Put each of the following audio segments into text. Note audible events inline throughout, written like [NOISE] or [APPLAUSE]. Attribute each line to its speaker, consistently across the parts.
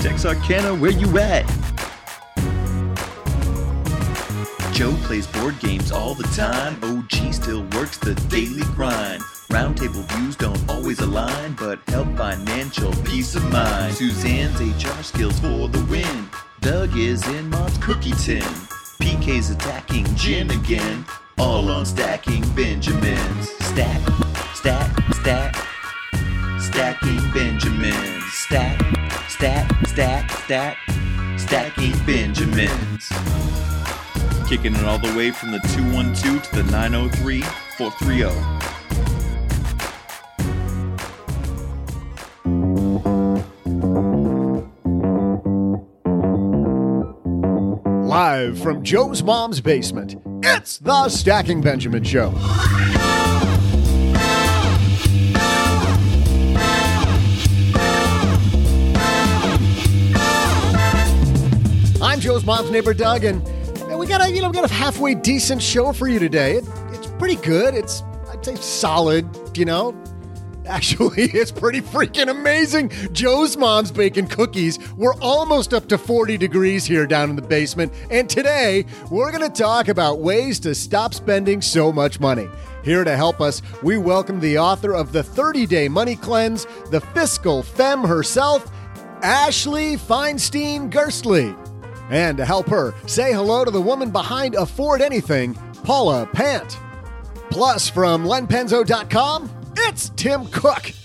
Speaker 1: Texarkana, where you at? Joe plays board games all the time. OG still works the daily grind. Roundtable views don't always align, but help financial peace of mind. Suzanne's HR skills for the win. Doug is in mom's cookie tin. PK's attacking Jen again. All on stacking Benjamins. Stack, stack, stack. Stacking Benjamins. Stack, stack, stack, stack. Stacking Benjamins. Kicking it all the way from the 212 to the 903 430.
Speaker 2: Live from Joe's mom's basement, it's the Stacking Benjamin Show. I'm Joe's mom's neighbor Doug, and we got a you know we got a halfway decent show for you today. It, it's pretty good. It's I'd say solid. You know, [LAUGHS] Actually, it's pretty freaking amazing. Joe's mom's baking cookies. We're almost up to 40 degrees here down in the basement. And today, we're going to talk about ways to stop spending so much money. Here to help us, we welcome the author of the 30 Day Money Cleanse, the fiscal femme herself, Ashley Feinstein Gerstley. And to help her, say hello to the woman behind Afford Anything, Paula Pant. Plus, from lenpenzo.com, it's Tim Cook. [LAUGHS]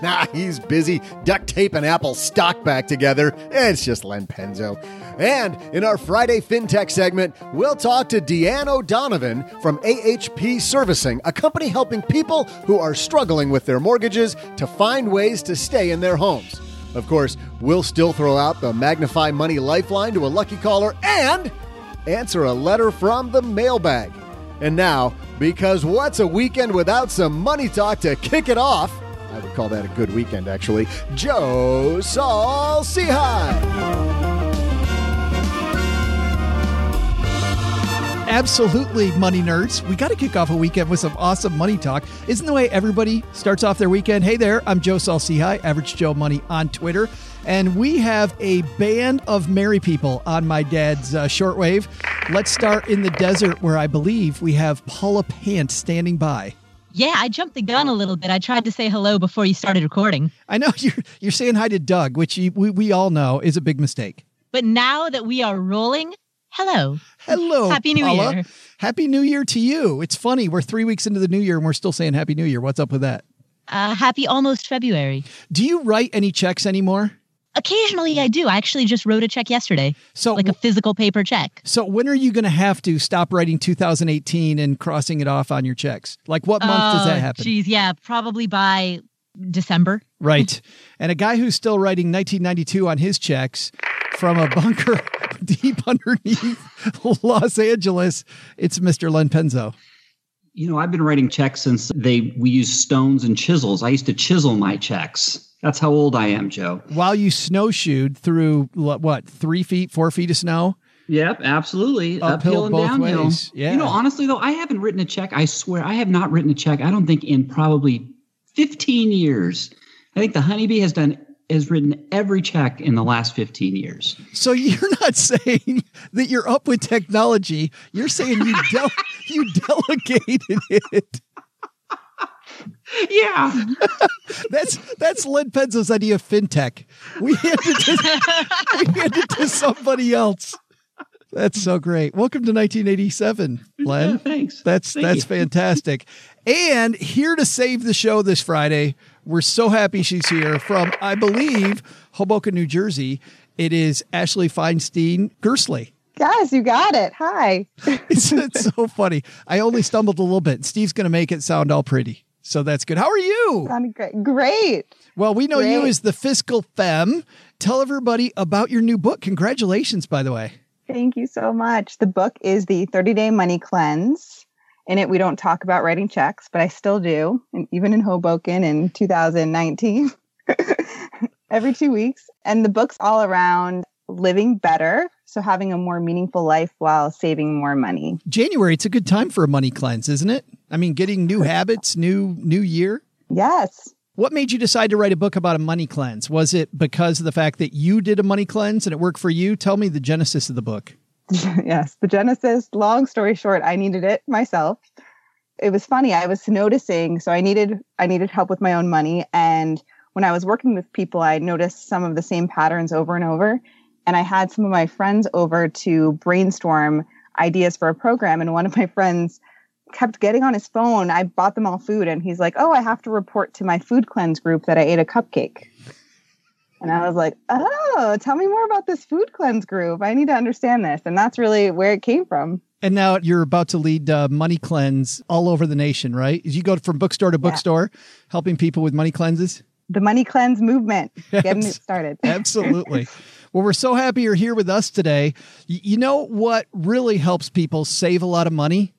Speaker 2: Nah, he's busy duct taping Apple stock back together. It's just Len Penzo. And in our Friday FinTech segment, we'll talk to DeAnn O'Donovan from AHP Servicing, a company helping people who are struggling with their mortgages to find ways to stay in their homes. Of course, we'll still throw out the Magnify Money Lifeline to a lucky caller and answer a letter from the mailbag. And now, because what's a weekend without some money talk to kick it off? I would call that a good weekend, actually. Joe Saul-Sehy.
Speaker 3: Absolutely, money nerds. We got to kick off a weekend with some awesome money talk. Isn't the way everybody starts off their weekend? Hey there, I'm Joe Saul-Sehy, Average Joe Money on Twitter. And we have a band of merry people on my dad's uh, shortwave. Let's start in the desert where I believe we have Paula Pant standing by.
Speaker 4: Yeah, I jumped the gun a little bit. I tried to say hello before you started recording.
Speaker 3: I know [LAUGHS] you're you're saying hi to Doug, which you, we, we all know is a big mistake.
Speaker 4: But now that we are rolling, hello.
Speaker 3: Hello,
Speaker 4: Happy New
Speaker 3: Paula.
Speaker 4: Year.
Speaker 3: Happy New Year to you. It's funny we're three weeks into the new year and we're still saying Happy New Year. What's up with that?
Speaker 4: Uh, happy almost February.
Speaker 3: Do you write any checks anymore?
Speaker 4: Occasionally I do. I actually just wrote a check yesterday,
Speaker 3: So
Speaker 4: like a physical paper check.
Speaker 3: So when are you going to have to stop writing 2018 and crossing it off on your checks? Like what month does that happen?
Speaker 4: Geez, yeah, probably by December.
Speaker 3: Right. And a guy who's still writing 1992 on his checks from a bunker [LAUGHS] deep underneath Los Angeles, it's Mr. Len Penzo.
Speaker 5: You know, I've been writing checks since they we used stones and chisels. I used to chisel my checks. That's how old I am, Joe.
Speaker 3: While you snowshoed through what, three feet, four feet of snow?
Speaker 5: Yep, absolutely.
Speaker 3: Uphill
Speaker 5: Uphill, and downhill.
Speaker 3: ways. Yeah.
Speaker 5: You know, honestly though, I haven't written a check. I swear, I have not written a check. I don't think in probably 15 years. I think the honeybee has done has written every check in the last 15 years.
Speaker 3: So you're not saying that you're up with technology. You're saying you [LAUGHS] del- you delegated it.
Speaker 5: Yeah. [LAUGHS]
Speaker 3: That's that's Len Penzo's idea of fintech. We hand it to, we hand it to somebody else. That's so great. Welcome to 1987, Len.
Speaker 5: Yeah, thanks.
Speaker 3: That's
Speaker 5: Thank
Speaker 3: that's
Speaker 5: you. [LAUGHS]
Speaker 3: fantastic. And here to save the show this Friday, we're so happy she's here from, I believe, Hoboken, New Jersey. It is Ashley Feinstein Gerstley.
Speaker 6: Guys, you got it. Hi. [LAUGHS]
Speaker 3: It's, it's so funny. I only stumbled a little bit. Steve's going to make it sound all pretty. So that's good. How are you?
Speaker 6: Sounded great. Great.
Speaker 3: Well, we know you
Speaker 6: Great.
Speaker 3: as the fiscal femme. Tell everybody about your new book. Congratulations, by the way.
Speaker 6: Thank you so much. The book is the 30 Day Money Cleanse. In it, we don't talk about writing checks, but I still do, and even in Hoboken in 2019, [LAUGHS] every two weeks. And the book's all around living better. So having a more meaningful life while saving more money.
Speaker 3: January, it's a good time for a money cleanse, isn't it? I mean, getting new habits, new new year.
Speaker 6: Yes.
Speaker 3: What made you decide to write a book about a money cleanse? Was it because of the fact that you did a money cleanse and it worked for you? Tell me the genesis of the book. [LAUGHS]
Speaker 6: yes, the Genesis. Long story short, I needed it myself. It was funny. I was noticing, so I needed I needed help with my own money, and when I was working with people, I noticed some of the same patterns over and over. And I had some of my friends over to brainstorm ideas for a program, and one of my friends kept getting on his phone. I bought them all food, and he's like, "Oh, I have to report to my food cleanse group that I ate a cupcake." And I was like, oh, tell me more about this food cleanse group. I need to understand this. And that's really where it came from.
Speaker 3: And now you're about to lead uh, money cleanse all over the nation, right? You go from bookstore to bookstore, helping people with money cleanses.
Speaker 6: The money cleanse movement, [LAUGHS] getting it
Speaker 3: Abs-
Speaker 6: started. [LAUGHS]
Speaker 3: Absolutely. well, we're so happy you're here with us today. You know what really helps people save a lot of money?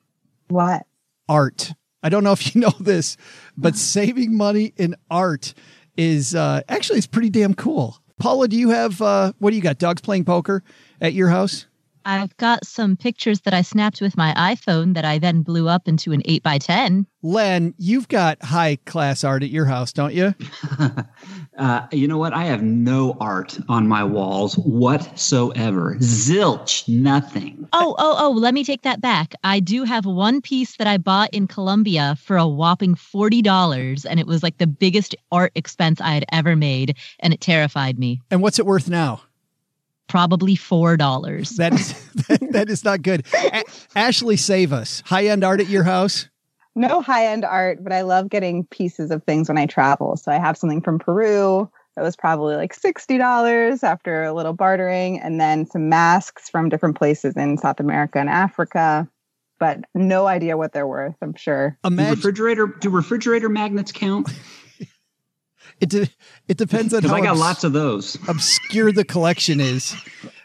Speaker 6: what?
Speaker 3: art. I don't know if you [LAUGHS] know this, but saving money in art is uh, actually it's pretty damn cool. Paula, do you have uh, what do you got? Dogs playing poker at your house?
Speaker 4: I've got some pictures that I snapped with my iPhone that I then blew up into an 8 by 10
Speaker 3: Len, you've got high class art at your house, don't you? [LAUGHS]
Speaker 5: Uh, you know what? I have no art on my walls whatsoever. Zilch, nothing.
Speaker 4: Oh, oh, oh, let me take that back. I do have one piece that I bought in Colombia for a whopping $40, and it was like the biggest art expense I had ever made, and it terrified me.
Speaker 3: And what's it worth now?
Speaker 4: Probably $4.
Speaker 3: That is [LAUGHS] that, that is not good. A- Ashley, save us. High end art at your house.
Speaker 6: No high end art, but I love getting pieces of things when I travel. So I have something from Peru that was probably like $60 after a little bartering, and then some masks from different places in South America and Africa. But no idea what they're worth, I'm sure.
Speaker 5: Do
Speaker 3: Imagine
Speaker 5: refrigerator do refrigerator magnets count?
Speaker 3: It. De- it depends on how
Speaker 5: I got
Speaker 3: obs-
Speaker 5: lots of those.
Speaker 3: obscure the collection is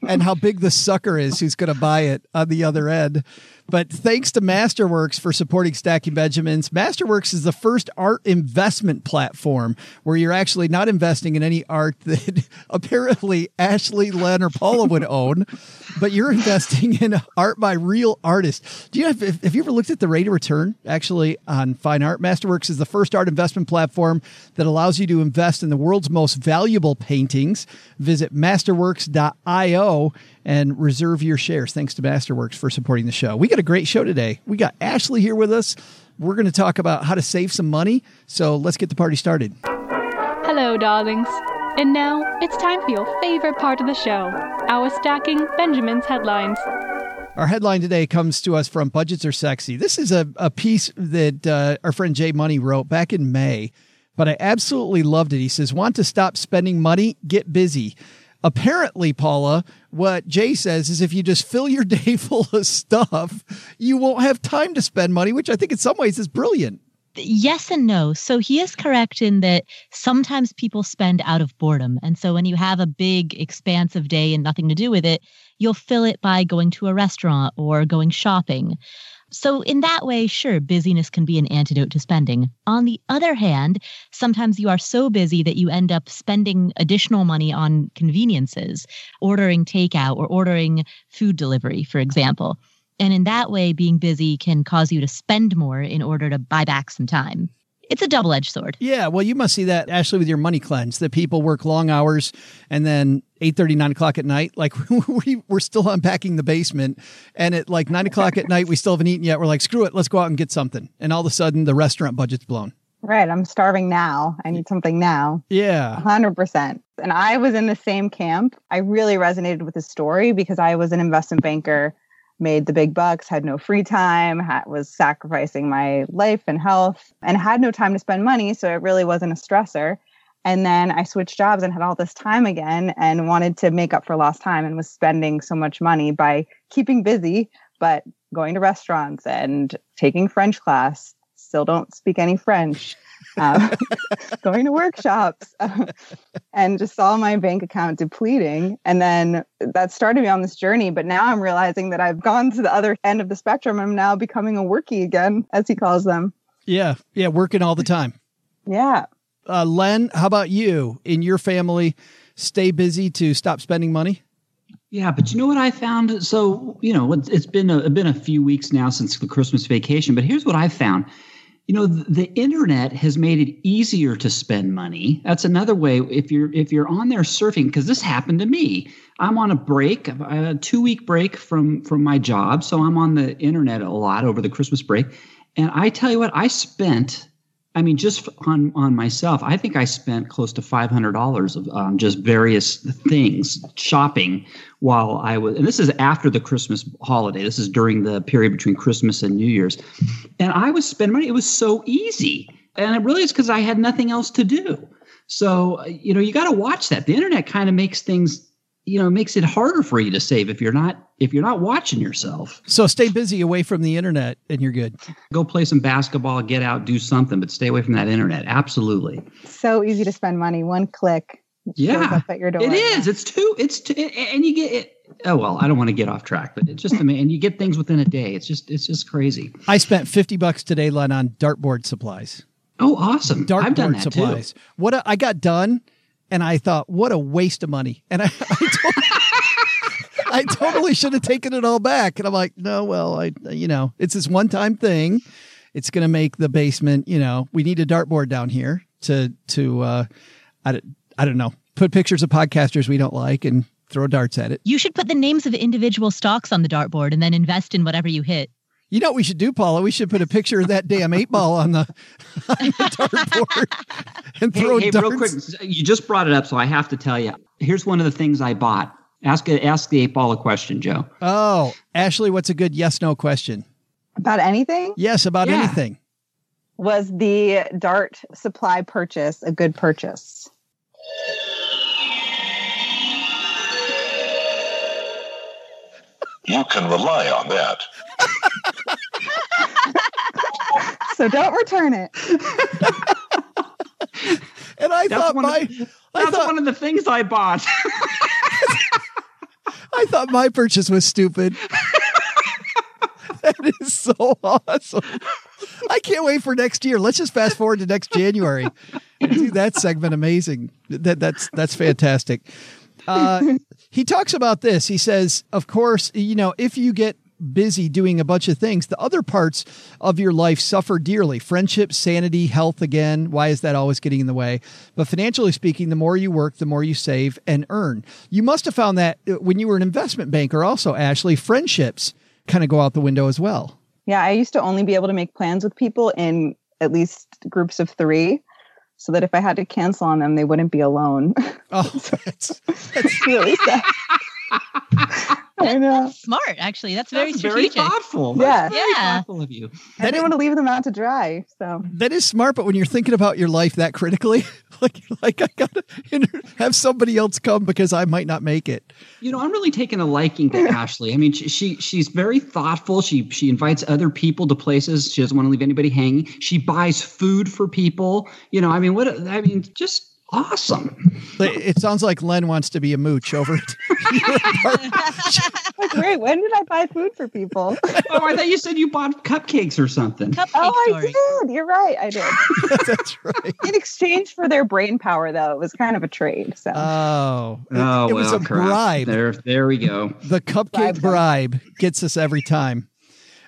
Speaker 3: and how big the sucker is who's going to buy it on the other end. But thanks to Masterworks for supporting Stacking Benjamins. Masterworks is the first art investment platform where you're actually not investing in any art that [LAUGHS] apparently Ashley, Len, or Paula would own, but you're investing in art by real artists. Do you have, have you ever looked at the rate of return actually on fine art? Masterworks is the first art investment platform that allows you to invest in the world's most valuable paintings. Visit masterworks.io and reserve your shares. Thanks to Masterworks for supporting the show. We got a great show today. We got Ashley here with us. We're going to talk about how to save some money. So let's get the party started.
Speaker 7: Hello, darlings. And now it's time for your favorite part of the show our stacking Benjamin's headlines.
Speaker 3: Our headline today comes to us from Budgets Are Sexy. This is a, a piece that uh, our friend J. Money wrote back in May, but I absolutely loved it. He says, Want to stop spending money? Get busy. Apparently, Paula, what Jay says is if you just fill your [LAUGHS] day full of stuff, you won't have time to spend money, which I think in some ways is brilliant.
Speaker 4: Yes and no. So he is correct in that sometimes people spend out of boredom. And so when you have a big, expansive day and nothing to do with it, you'll fill it by going to a restaurant or going shopping. So, in that way, sure, busyness can be an antidote to spending. On the other hand, sometimes you are so busy that you end up spending additional money on conveniences, ordering takeout or ordering food delivery, for example. And in that way, being busy can cause you to spend more in order to buy back some time. It's a double edged sword.
Speaker 3: Yeah, well, you must see that, Ashley, with your money cleanse, that people work long hours and then 8 9 o'clock at night, like [LAUGHS] we, we're still unpacking the basement. And at like 9 o'clock at night, we still haven't eaten yet. We're like, screw it, let's go out and get something. And all of a sudden, the restaurant budget's blown.
Speaker 6: Right. I'm starving now. I need something now.
Speaker 3: Yeah.
Speaker 6: 100%. And I was in the same camp. I really resonated with his story because I was an investment banker, made the big bucks, had no free time, had, was sacrificing my life and health, and had no time to spend money. So it really wasn't a stressor. And then I switched jobs and had all this time again and wanted to make up for lost time and was spending so much money by keeping busy, but going to restaurants and taking French class. Still don't speak any French. Um, [LAUGHS] going to workshops [LAUGHS] and just saw my bank account depleting. And then that started me on this journey. But now I'm realizing that I've gone to the other end of the spectrum. I'm now becoming a workie again, as he calls them.
Speaker 3: Yeah. Yeah. Working all the time.
Speaker 6: Yeah.
Speaker 3: Uh, Len, how about you? In your family, stay busy to stop spending money?
Speaker 5: Yeah, but you know what I found? So you know, it's been a been a few weeks now since the Christmas vacation. But here's what I found: you know, the, the internet has made it easier to spend money. That's another way. If you're if you're on there surfing, because this happened to me. I'm on a break, a two week break from from my job, so I'm on the internet a lot over the Christmas break. And I tell you what, I spent I mean, just on on myself, I think I spent close to five hundred dollars of um, just various things shopping while I was. And this is after the Christmas holiday. This is during the period between Christmas and New Year's, and I was spending money. It was so easy, and it really is because I had nothing else to do. So you know, you got to watch that. The internet kind of makes things you know makes it harder for you to save if you're not if you're not watching yourself.
Speaker 3: So stay busy away from the internet and you're good.
Speaker 5: Go play some basketball get out do something but stay away from that internet. Absolutely.
Speaker 6: So easy to spend money. One click
Speaker 5: yeah.
Speaker 6: at your door.
Speaker 5: It is. It's too it's too and you get it oh well i don't want to get off track but it's just and you get things within a day. It's just it's just crazy.
Speaker 3: I spent 50 bucks today len on dartboard supplies.
Speaker 5: Oh awesome.
Speaker 3: Dartboard
Speaker 5: i've done that
Speaker 3: supplies.
Speaker 5: Too.
Speaker 3: what a, I got done and I thought, what a waste of money. And I, [LAUGHS] I, totally, I totally should have taken it all back. And I'm like, no, well, I, you know, it's this one time thing. It's going to make the basement, you know, we need a dartboard down here to, to, uh, I, I don't know, put pictures of podcasters we don't like and throw darts at it.
Speaker 4: You should put the names of individual stocks on the dartboard and then invest in whatever you hit.
Speaker 3: You know what we should do, Paula? We should put a picture of that damn eight ball on the, [LAUGHS] on the dartboard and throw
Speaker 5: hey, hey,
Speaker 3: darts.
Speaker 5: Real quick, you just brought it up, so I have to tell you. Here's one of the things I bought. Ask ask the eight ball a question, Joe.
Speaker 3: Oh, Ashley, what's a good yes no question?
Speaker 6: About anything?
Speaker 3: Yes, about
Speaker 5: Yeah.
Speaker 3: anything.
Speaker 6: Was the Dart supply purchase a good purchase?
Speaker 8: You can rely on that.
Speaker 6: So don't return it.
Speaker 3: And I
Speaker 5: That's
Speaker 3: thought
Speaker 5: one of
Speaker 3: my
Speaker 5: the-
Speaker 3: I
Speaker 5: That's
Speaker 3: thought
Speaker 5: one of the things I bought. [LAUGHS]
Speaker 3: I thought my purchase was stupid. that is so awesome. I can't wait for next year. Let's just fast forward to next January. and do that segment amazing. That that's that's fantastic. Uh, he talks about this. He says, of course, you know, if you get busy doing a bunch of things, the other parts of your life suffer dearly. Friendship, sanity, health again. Why is that always getting in the way? But financially speaking, the more you work, the more you save and earn. You must have found that uh, when you were an investment banker also, Ashley, friendships kind of go out the window as well.
Speaker 6: Yeah, I used to only be able to make plans with people in at least groups of three so that if I had to cancel on them, they wouldn't be alone.
Speaker 3: Oh, [LAUGHS] that's, [LAUGHS]
Speaker 6: it's really sad. I know.
Speaker 4: Smart, actually. That's very
Speaker 5: That's very
Speaker 4: strategic.
Speaker 5: thoughtful.
Speaker 6: Yeah.
Speaker 5: That's very
Speaker 4: Yeah.
Speaker 5: thoughtful of you.
Speaker 6: I didn't want to leave them out to dry. So
Speaker 3: that is smart. But when you're thinking about your life that critically, [LAUGHS] like, like I gotta [LAUGHS] inter- have somebody else come because I might not make it.
Speaker 5: You know, I'm really taking a liking to Ashley. I mean, she, she she's very thoughtful. She she invites other people to places. She doesn't want to leave anybody hanging. She buys food for people. You know, I mean, what I mean, just awesome.
Speaker 3: But it sounds like Len wants to be a mooch over it.
Speaker 6: like, wait, when did I buy food for people? [LAUGHS]
Speaker 5: Oh, I thought you said you bought cupcakes or something.
Speaker 4: Cupcake
Speaker 6: oh, I did. You're right. I did. [LAUGHS]
Speaker 3: That's right.
Speaker 6: In exchange for their brain power, though, it was kind of a trade. So
Speaker 3: Oh, it,
Speaker 5: Oh,
Speaker 3: it was
Speaker 5: well,
Speaker 3: a
Speaker 5: crap.
Speaker 3: bribe.
Speaker 5: There, there we go.
Speaker 3: The cupcake
Speaker 6: Bribe.
Speaker 3: bribe gets us every time.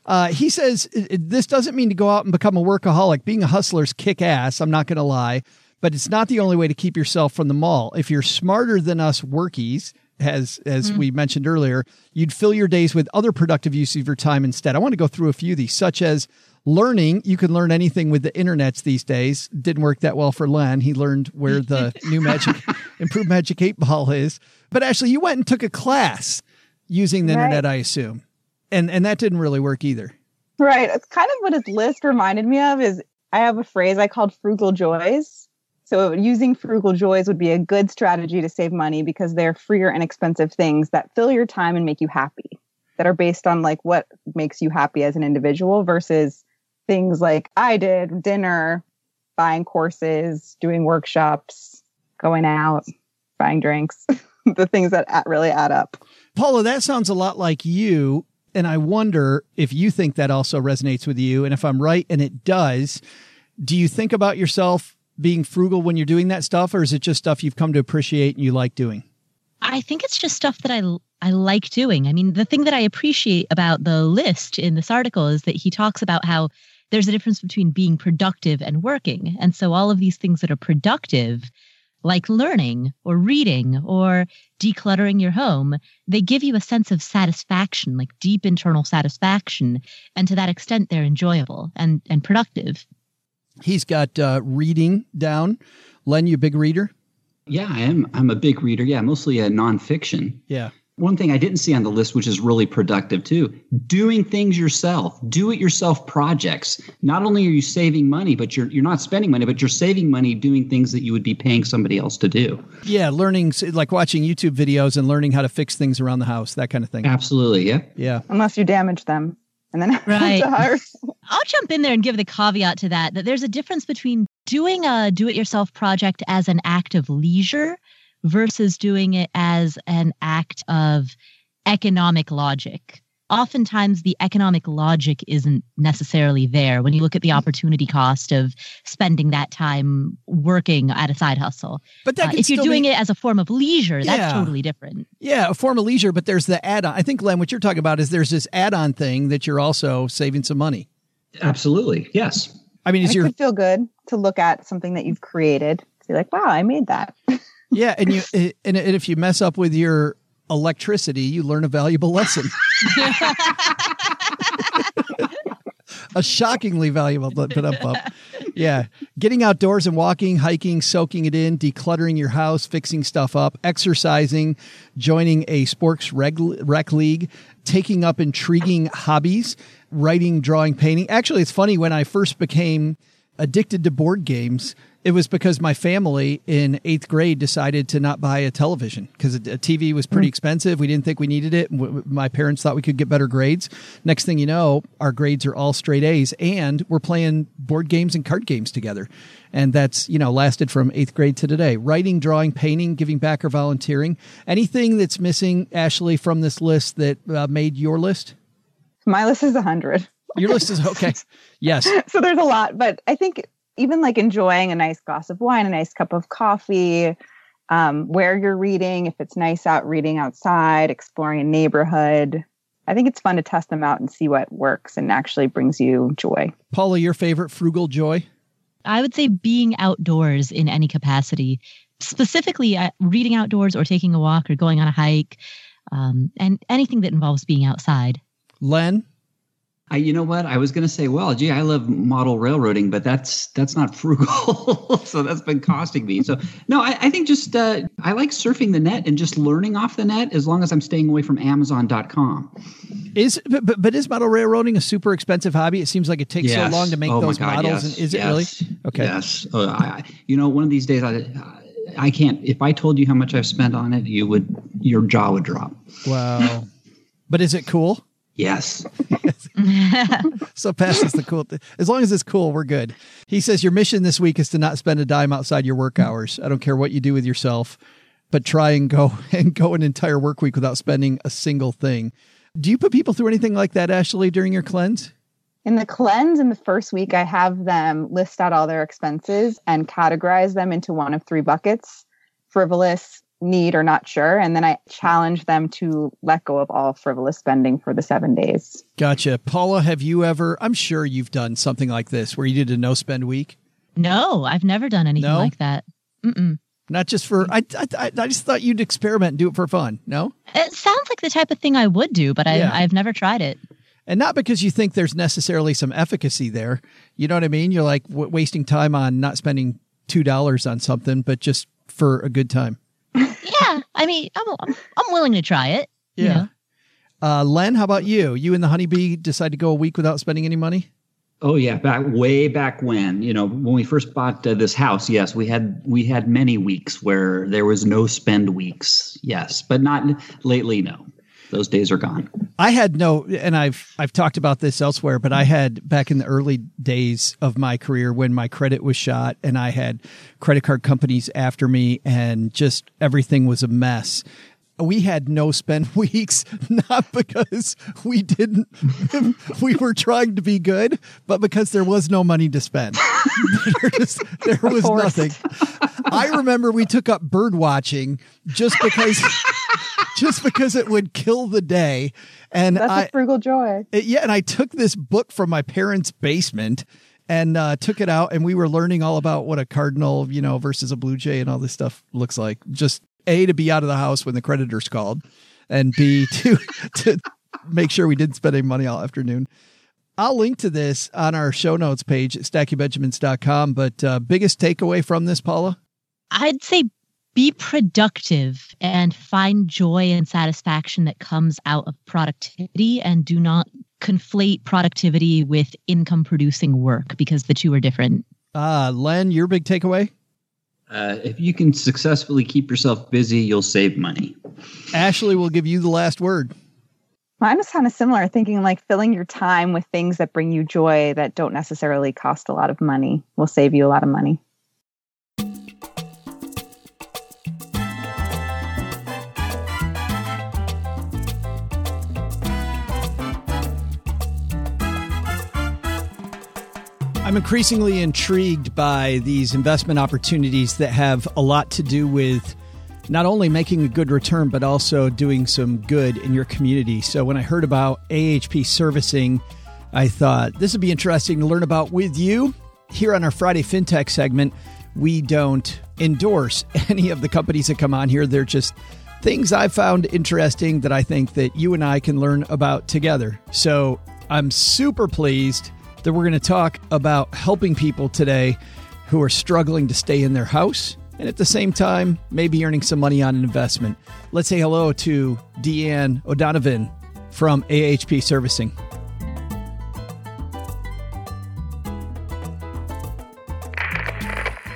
Speaker 3: Uh, he says "I- I- this doesn't mean to go out and become a workaholic. Being a hustler's kick ass. I'm not going to lie, but it's not the only way to keep yourself from the mall. If you're smarter than us workies, as as mm-hmm. we mentioned earlier, you'd fill your days with other productive use of your time instead. I want to go through a few of these, such as learning, you can learn anything with the internets these days. Didn't work that well for Len. He learned where the [LAUGHS] new magic, improved magic eight ball is. But actually, you went and took a class using the
Speaker 6: Right.
Speaker 3: internet, I assume. And, and that didn't really work either.
Speaker 6: Right. It's kind of what his list reminded me of is I have a phrase I called frugal joys. So using frugal joys would be a good strategy to save money because they're free or inexpensive things that fill your time and make you happy. That are based on like what makes you happy as an individual versus things like I did, dinner, buying courses, doing workshops, going out, buying drinks, [LAUGHS] the things that really add up.
Speaker 3: Paula, that sounds a lot like you. And I wonder if you think that also resonates with you. And if I'm right, and it does, do you think about yourself being frugal when you're doing that stuff, or is it just stuff you've come to appreciate and you like doing?
Speaker 4: I think it's just stuff that I I like doing. I mean, the thing that I appreciate about the list in this article is that he talks about how there's a difference between being productive and working. And so all of these things that are productive, like learning or reading or decluttering your home, they give you a sense of satisfaction, like deep internal satisfaction, and to that extent they're enjoyable and and productive.
Speaker 3: He's got uh, reading down. Len, you a big reader?
Speaker 5: Yeah, I am. I'm a big reader. Yeah, mostly a nonfiction.
Speaker 3: Yeah.
Speaker 5: One thing I didn't see on the list, which is really productive too, doing things yourself, do it yourself projects. Not only are you saving money, but you're you're not spending money, but you're saving money doing things that you would be paying somebody else to do.
Speaker 3: Yeah. Learning, like watching YouTube videos and learning how to fix things around the house, that kind of thing.
Speaker 5: Absolutely, yeah.
Speaker 3: Yeah.
Speaker 6: Unless you damage them. And then [LAUGHS]
Speaker 4: Right. [LAUGHS] I'll jump in there and give the caveat to that that there's a difference between doing a do it yourself project as an act of leisure versus doing it as an act of economic logic. Oftentimes, the economic logic isn't necessarily there when you look at the opportunity cost of spending that time working at a side hustle.
Speaker 3: But that
Speaker 4: Uh, if you're doing
Speaker 3: be-
Speaker 4: it as a form of leisure,
Speaker 3: Yeah.
Speaker 4: that's totally different.
Speaker 3: Yeah, a form of leisure, but there's the add on. I think, Len, what you're talking about is there's this add on thing that you're also saving some money.
Speaker 5: Absolutely. Yes.
Speaker 3: I mean,
Speaker 6: And
Speaker 3: is
Speaker 6: it
Speaker 3: your,
Speaker 6: could feel good to look at something that you've created. To be like, wow, I made that. [LAUGHS]
Speaker 3: yeah, and you, and, and if you mess up with your electricity, you learn a valuable lesson. [LAUGHS] a shockingly valuable but but up up. Yeah. Getting outdoors and walking, hiking, soaking it in, decluttering your house, fixing stuff up, exercising, joining a sports reg, rec league, taking up intriguing hobbies, writing, drawing, painting. Actually, it's funny when I first became addicted to board games, it was because my family in eighth grade decided to not buy a television because a, TV was pretty expensive. We didn't think we needed it. My parents thought we could get better grades. Next thing you know, our grades are all straight A's, and we're playing board games and card games together. And that's you know lasted from eighth grade to today. Writing, drawing, painting, giving back, or volunteering. Anything that's missing, Ashley, from this list that uh, made your list?
Speaker 6: My list is 100.
Speaker 3: Your list is okay. [LAUGHS] Yes.
Speaker 6: so there's a lot, but I think even like enjoying a nice glass of wine, a nice cup of coffee, um, where you're reading, if it's nice out reading outside, exploring a neighborhood. I think it's fun to test them out and see what works and actually brings you joy.
Speaker 3: Paula, your favorite frugal joy?
Speaker 4: I would say being outdoors in any capacity, specifically uh, reading outdoors or taking a walk or going on a hike, um, and anything that involves being outside.
Speaker 3: Len?
Speaker 5: I, you know what? I was going to say, well, gee, I love model railroading, but that's that's not frugal, [LAUGHS] so that's been costing me. So no, I, I think just uh, I like surfing the net and just learning off the net, as long as I'm staying away from Amazon.com.
Speaker 3: Is but, but, is model railroading a super expensive hobby? It seems like it takes
Speaker 5: Yes.
Speaker 3: so long to make
Speaker 5: Oh
Speaker 3: those
Speaker 5: God,
Speaker 3: models.
Speaker 5: yes,
Speaker 3: and is
Speaker 5: yes,
Speaker 3: it really? Okay.
Speaker 5: Yes. Uh, I, I- you know, one of these days, I I can't. If I told you how much I've spent on it, you would your jaw would drop.
Speaker 3: Wow. [LAUGHS] but is it cool?
Speaker 5: Yes. [LAUGHS]
Speaker 3: So past is the cool. Th- as long as it's cool, we're good. He says your mission this week is to not spend a dime outside your work hours. I don't care what you do with yourself, but try and go [LAUGHS] and go an entire work week without spending a single thing. Do you put people through anything like that, Ashley, during your cleanse?
Speaker 6: In the cleanse in the first week, I have them list out all their expenses and categorize them into one of three buckets frivolous, need, or not sure. And then I challenge them to let go of all frivolous spending for the seven days.
Speaker 3: Gotcha. Paula, have you ever? I'm sure you've done something like this where you did a no spend week.
Speaker 4: No, I've never done anything
Speaker 3: No?
Speaker 4: like that. Mm-mm.
Speaker 3: Not just for. I, I I just thought you'd experiment and do it for fun. No.
Speaker 4: It sounds like the type of thing I would do, but I,
Speaker 3: Yeah.
Speaker 4: I've never tried it.
Speaker 3: And not because you think there's necessarily some efficacy there. You know what I mean? You're like w- wasting time on not spending $2 on something, but just for a good time.
Speaker 4: Yeah, I mean, I'm, I'm, I'm willing to try it. you
Speaker 3: Yeah.
Speaker 4: know.
Speaker 3: Uh, Len, how about you? You and the honeybee decide to go a week without spending any money?
Speaker 5: Oh yeah, back way back when, you know, when we first bought uh, this house, yes, we had we had many weeks where there was no spend weeks. Yes, but not lately no. Those days are gone.
Speaker 3: I had no, and I've I've talked about this elsewhere, but I had back in the early days of my career when my credit was shot, and I had credit card companies after me, and just everything was a mess. We had no spend [LAUGHS] weeks, not because we didn't, [LAUGHS] we were trying to be good, but because there was no money to spend. [LAUGHS] there, just, there was nothing. I remember we took up bird watching just because, just because it would kill the day. And
Speaker 6: That's
Speaker 3: I,
Speaker 6: a frugal joy.
Speaker 3: it- yeah, and I took this book from my parents' basement and uh, took it out, and we were learning all about what a cardinal, you know, versus a blue jay and all this stuff looks like. Just a to be out of the house when the creditors called, and b [LAUGHS] to to make sure we didn't spend any money all afternoon. I'll link to this on our show notes page at stackingbenjamins.com. But uh, biggest takeaway from this, Paula?
Speaker 4: I'd say be productive and find joy and satisfaction that comes out of productivity and do not conflate productivity with income producing work because the two are different.
Speaker 3: Uh, Len, your big takeaway?
Speaker 5: Uh, if you can successfully keep yourself busy, you'll save money.
Speaker 3: Ashley will give you the last word.
Speaker 6: Mine was kind of similar, thinking like filling your time with things that bring you joy that don't necessarily cost a lot of money will save you a lot of money.
Speaker 3: Increasingly intrigued by these investment opportunities that have a lot to do with not only making a good return, but also doing some good in your community. So when I heard about AHP servicing, I thought this would be interesting to learn about with you. Here on our Friday FinTech segment, we don't endorse [LAUGHS] any of the companies that come on here. They're just things I found interesting that I think that you and I can learn about together. So I'm super pleased that we're going to talk about helping people today who are struggling to stay in their house and at the same time, maybe earning some money on an investment. Let's say hello to DeAnn O'Donovan from AHP Servicing.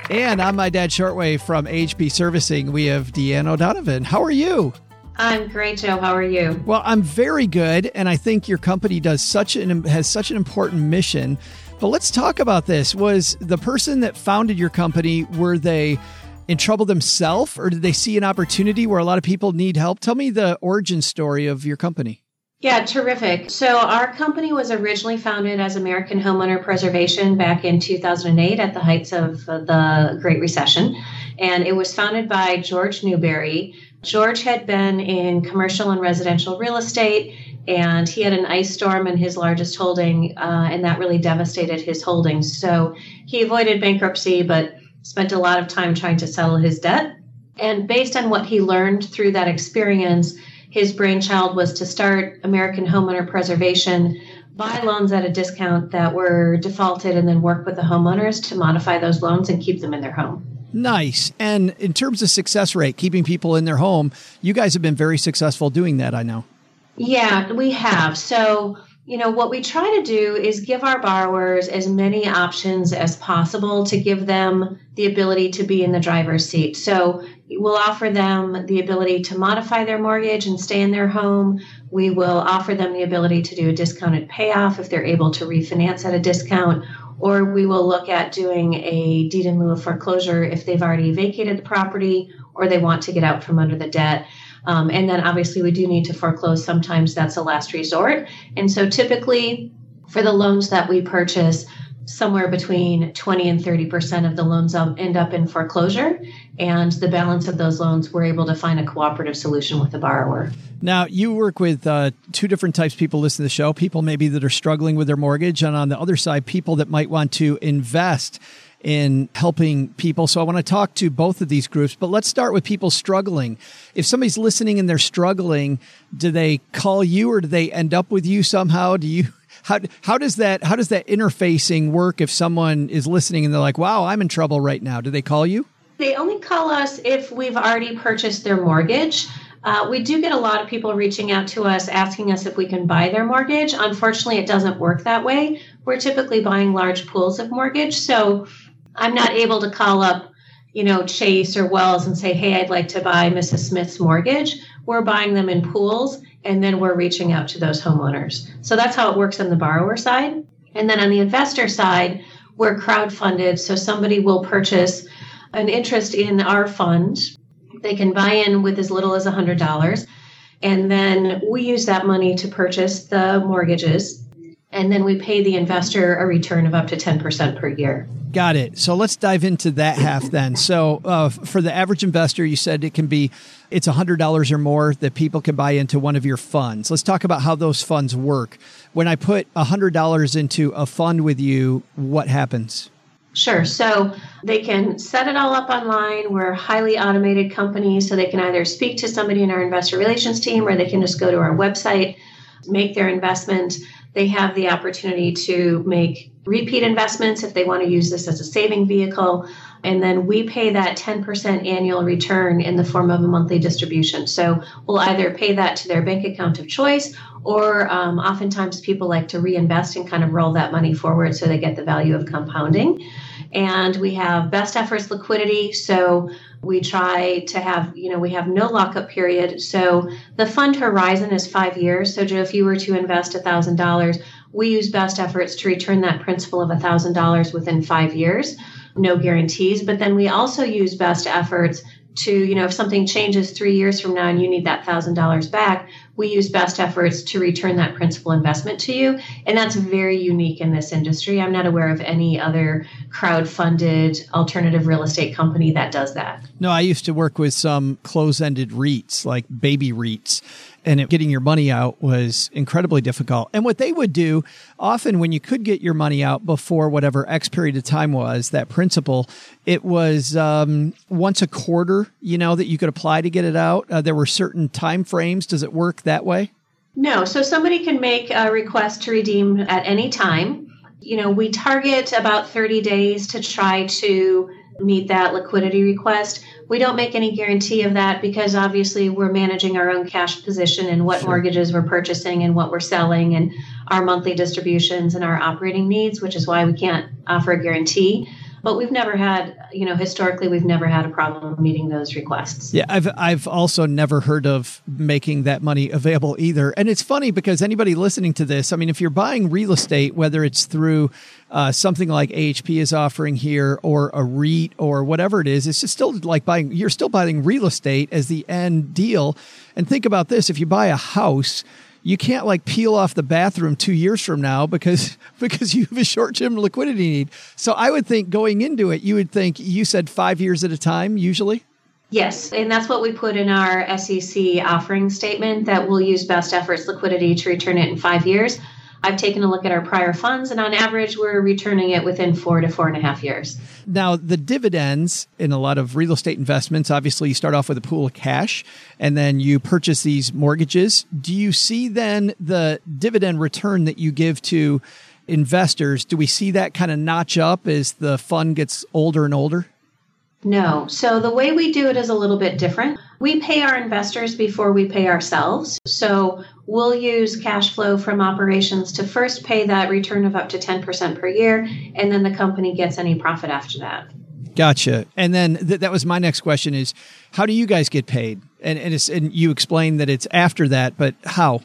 Speaker 3: And on my dad shortwave from AHP Servicing, we have DeAnn O'Donovan. How are you?
Speaker 8: I'm great, Joe. How are you?
Speaker 3: Well, I'm very good, and I think your company does such an has such an important mission. But let's talk about this. Was the person that founded your company were they in trouble themselves, or did they see an opportunity where a lot of people need help? Tell me the origin story of your company.
Speaker 8: Yeah, terrific. So, our company was originally founded as American Homeowner Preservation back in 2008 at the heights of the Great Recession. And it was founded by George Newbery. George had been in commercial and residential real estate, and he had an ice storm in his largest holding, uh, and that really devastated his holdings. So, he avoided bankruptcy, but spent a lot of time trying to settle his debt. And based on what he learned through that experience, his brainchild was to start American Homeowner Preservation, buy loans at a discount that were defaulted, and then work with the homeowners to modify those loans and keep them in their home.
Speaker 3: Nice. And in terms of success rate, keeping people in their home, you guys have been very successful doing that, I know.
Speaker 8: Yeah, we have. So, you know, what we try to do is give our borrowers as many options as possible to give them the ability to be in the driver's seat. So, we'll offer them the ability to modify their mortgage and stay in their home. We will offer them the ability to do a discounted payoff if they're able to refinance at a discount. Or we will look at doing a deed in lieu of foreclosure if they've already vacated the property or they want to get out from under the debt. Um, and then obviously we do need to foreclose. Sometimes that's a last resort. And so typically for the loans that we purchase, somewhere between 20 and 30% of the loans end up in foreclosure. And the balance of those loans, we're able to find a cooperative solution with the borrower.
Speaker 3: Now, you work with uh, two different types of people listening to the show people maybe that are struggling with their mortgage, and on the other side, people that might want to invest. in helping people. So I want to talk to both of these groups, but let's start with people struggling. If somebody's listening and they're struggling, do they call you or do they end up with you somehow? Do you how how does that how does that interfacing work if someone is listening and they're like, "Wow, I'm in trouble right now." Do they call you?
Speaker 8: They only call us if we've already purchased their mortgage. Uh, we do get a lot of people reaching out to us asking us if we can buy their mortgage. Unfortunately, it doesn't work that way. We're typically buying large pools of mortgage, so I'm not able to call up, you know, Chase or Wells and say, "Hey, I'd like to buy Mrs. Smith's mortgage." We're buying them in pools, and then we're reaching out to those homeowners. So that's how it works on the borrower side. And then on the investor side, we're crowdfunded, so somebody will purchase an interest in our fund they can buy in with as little as $100. And then we use that money to purchase the mortgages. And then we pay the investor a return of up to 10% per year.
Speaker 3: Got it. So let's dive into that half then. So uh, for the average investor, you said it can be it's $100 or more that people can buy into one of your funds. Let's talk about how those funds work. When I put $100 into a fund with you, what happens?
Speaker 8: Sure. So they can set it all up online. We're a highly automated company, so they can either speak to somebody in our investor relations team or they can just go to our website, make their investment. They have the opportunity to make repeat investments if they want to use this as a saving vehicle. And then we pay that 10% annual return in the form of a monthly distribution. So we'll either pay that to their bank account of choice, or um, oftentimes people like to reinvest and kind of roll that money forward so they get the value of compounding. And we have best efforts liquidity. So we try to have, you know, we have no lockup period. So the fund horizon is five years. So, Joe, if you were to invest $1,000, we use best efforts to return that principal of $1,000 within five years no guarantees. But then we also use best efforts to, you know, if something changes three years from now and you need that thousand dollars back, we use best efforts to return that principal investment to you. And that's very unique in this industry. I'm not aware of any other crowd funded alternative real estate company that does that.
Speaker 3: No, I used to work with some close ended REITs, like baby REITs and it, getting your money out was incredibly difficult. And what they would do often when you could get your money out before whatever X period of time was, that principal, it was um, once a quarter, you know, that you could apply to get it out. Uh, there were certain time frames. Does it work that way?
Speaker 8: No. So somebody can make a request to redeem at any time. You know, we target about 30 days to try to meet that liquidity request. We don't make any guarantee of that because obviously we're managing our own cash position and what sure. mortgages we're purchasing and what we're selling and our monthly distributions and our operating needs, which is why we can't offer a guarantee but we've never had you know historically we've never had a problem meeting those requests
Speaker 3: yeah i've i've also never heard of making that money available either and it's funny because anybody listening to this i mean if you're buying real estate whether it's through uh, something like AHP is offering here, or a REIT, or whatever it is, it's just still like buying. You're still buying real estate as the end deal. And think about this: if you buy a house, you can't like peel off the bathroom two years from now because [LAUGHS] because you have a short term liquidity need. So I would think going into it, you would think you said five years at a time usually.
Speaker 8: Yes, and that's what we put in our SEC offering statement that we'll use best efforts liquidity to return it in five years. I've taken a look at our prior funds, and on average, we're returning it within four to four and a half years.
Speaker 3: Now, the dividends in a lot of real estate investments, obviously, you start off with a pool of cash and then you purchase these mortgages. Do you see then the dividend return that you give to investors? Do we see that kind of notch up as the fund gets older and older?
Speaker 8: No. So the way we do it is a little bit different. We pay our investors before we pay ourselves. So we'll use cash flow from operations to first pay that return of up to 10% per year, and then the company gets any profit after that.
Speaker 3: Gotcha. And then th- that was my next question is how do you guys get paid? And, and, and you explained that it's after that, but how?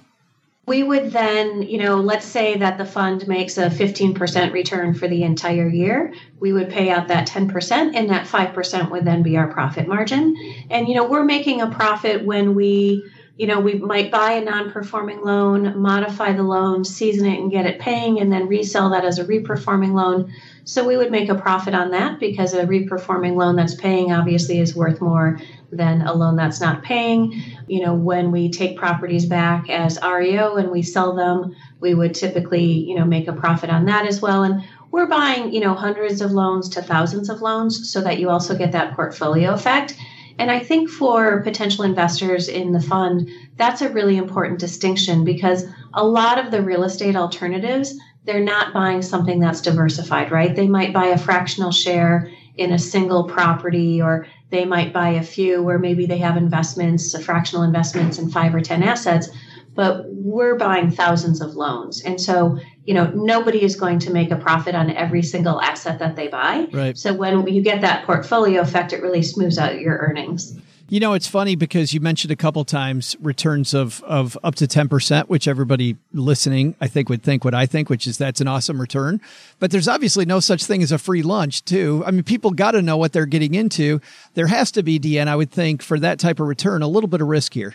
Speaker 8: We would then, you know, let's say that the fund makes a 15% return for the entire year. We would pay out that 10%, and that 5% would then be our profit margin. And, you know, we're making a profit when we, you know, we might buy a non performing loan, modify the loan, season it, and get it paying, and then resell that as a reperforming loan. So we would make a profit on that because a reperforming loan that's paying obviously is worth more than a loan that's not paying. You know, when we take properties back as REO and we sell them, we would typically, you know, make a profit on that as well. And we're buying, you know, hundreds of loans to thousands of loans so that you also get that portfolio effect. And I think for potential investors in the fund, that's a really important distinction because a lot of the real estate alternatives, they're not buying something that's diversified, right? They might buy a fractional share in a single property or they might buy a few where maybe they have investments, fractional investments in five or 10 assets, but we're buying thousands of loans. And so, you know, nobody is going to make a profit on every single asset that they buy.
Speaker 3: Right.
Speaker 8: So when you get that portfolio effect, it really smooths out your earnings.
Speaker 3: You know, it's funny because you mentioned a couple times returns of, of up to 10%, which everybody listening, I think, would think what I think, which is that's an awesome return. But there's obviously no such thing as a free lunch, too. I mean, people got to know what they're getting into. There has to be, DeAnn, I would think, for that type of return, a little bit of risk here.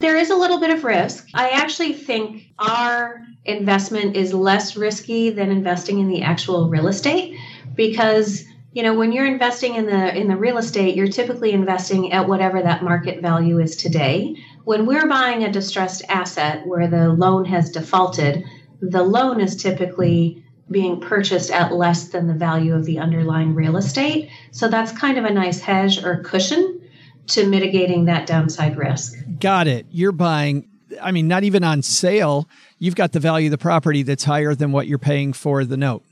Speaker 8: There is a little bit of risk. I actually think our investment is less risky than investing in the actual real estate because you know when you're investing in the in the real estate you're typically investing at whatever that market value is today. When we're buying a distressed asset where the loan has defaulted the loan is typically being purchased at less than the value of the underlying real estate. So that's kind of a nice hedge or cushion to mitigating that downside risk.
Speaker 3: Got it. You're buying i mean not even on sale. You've got the value of the property that's higher than what you're paying for the note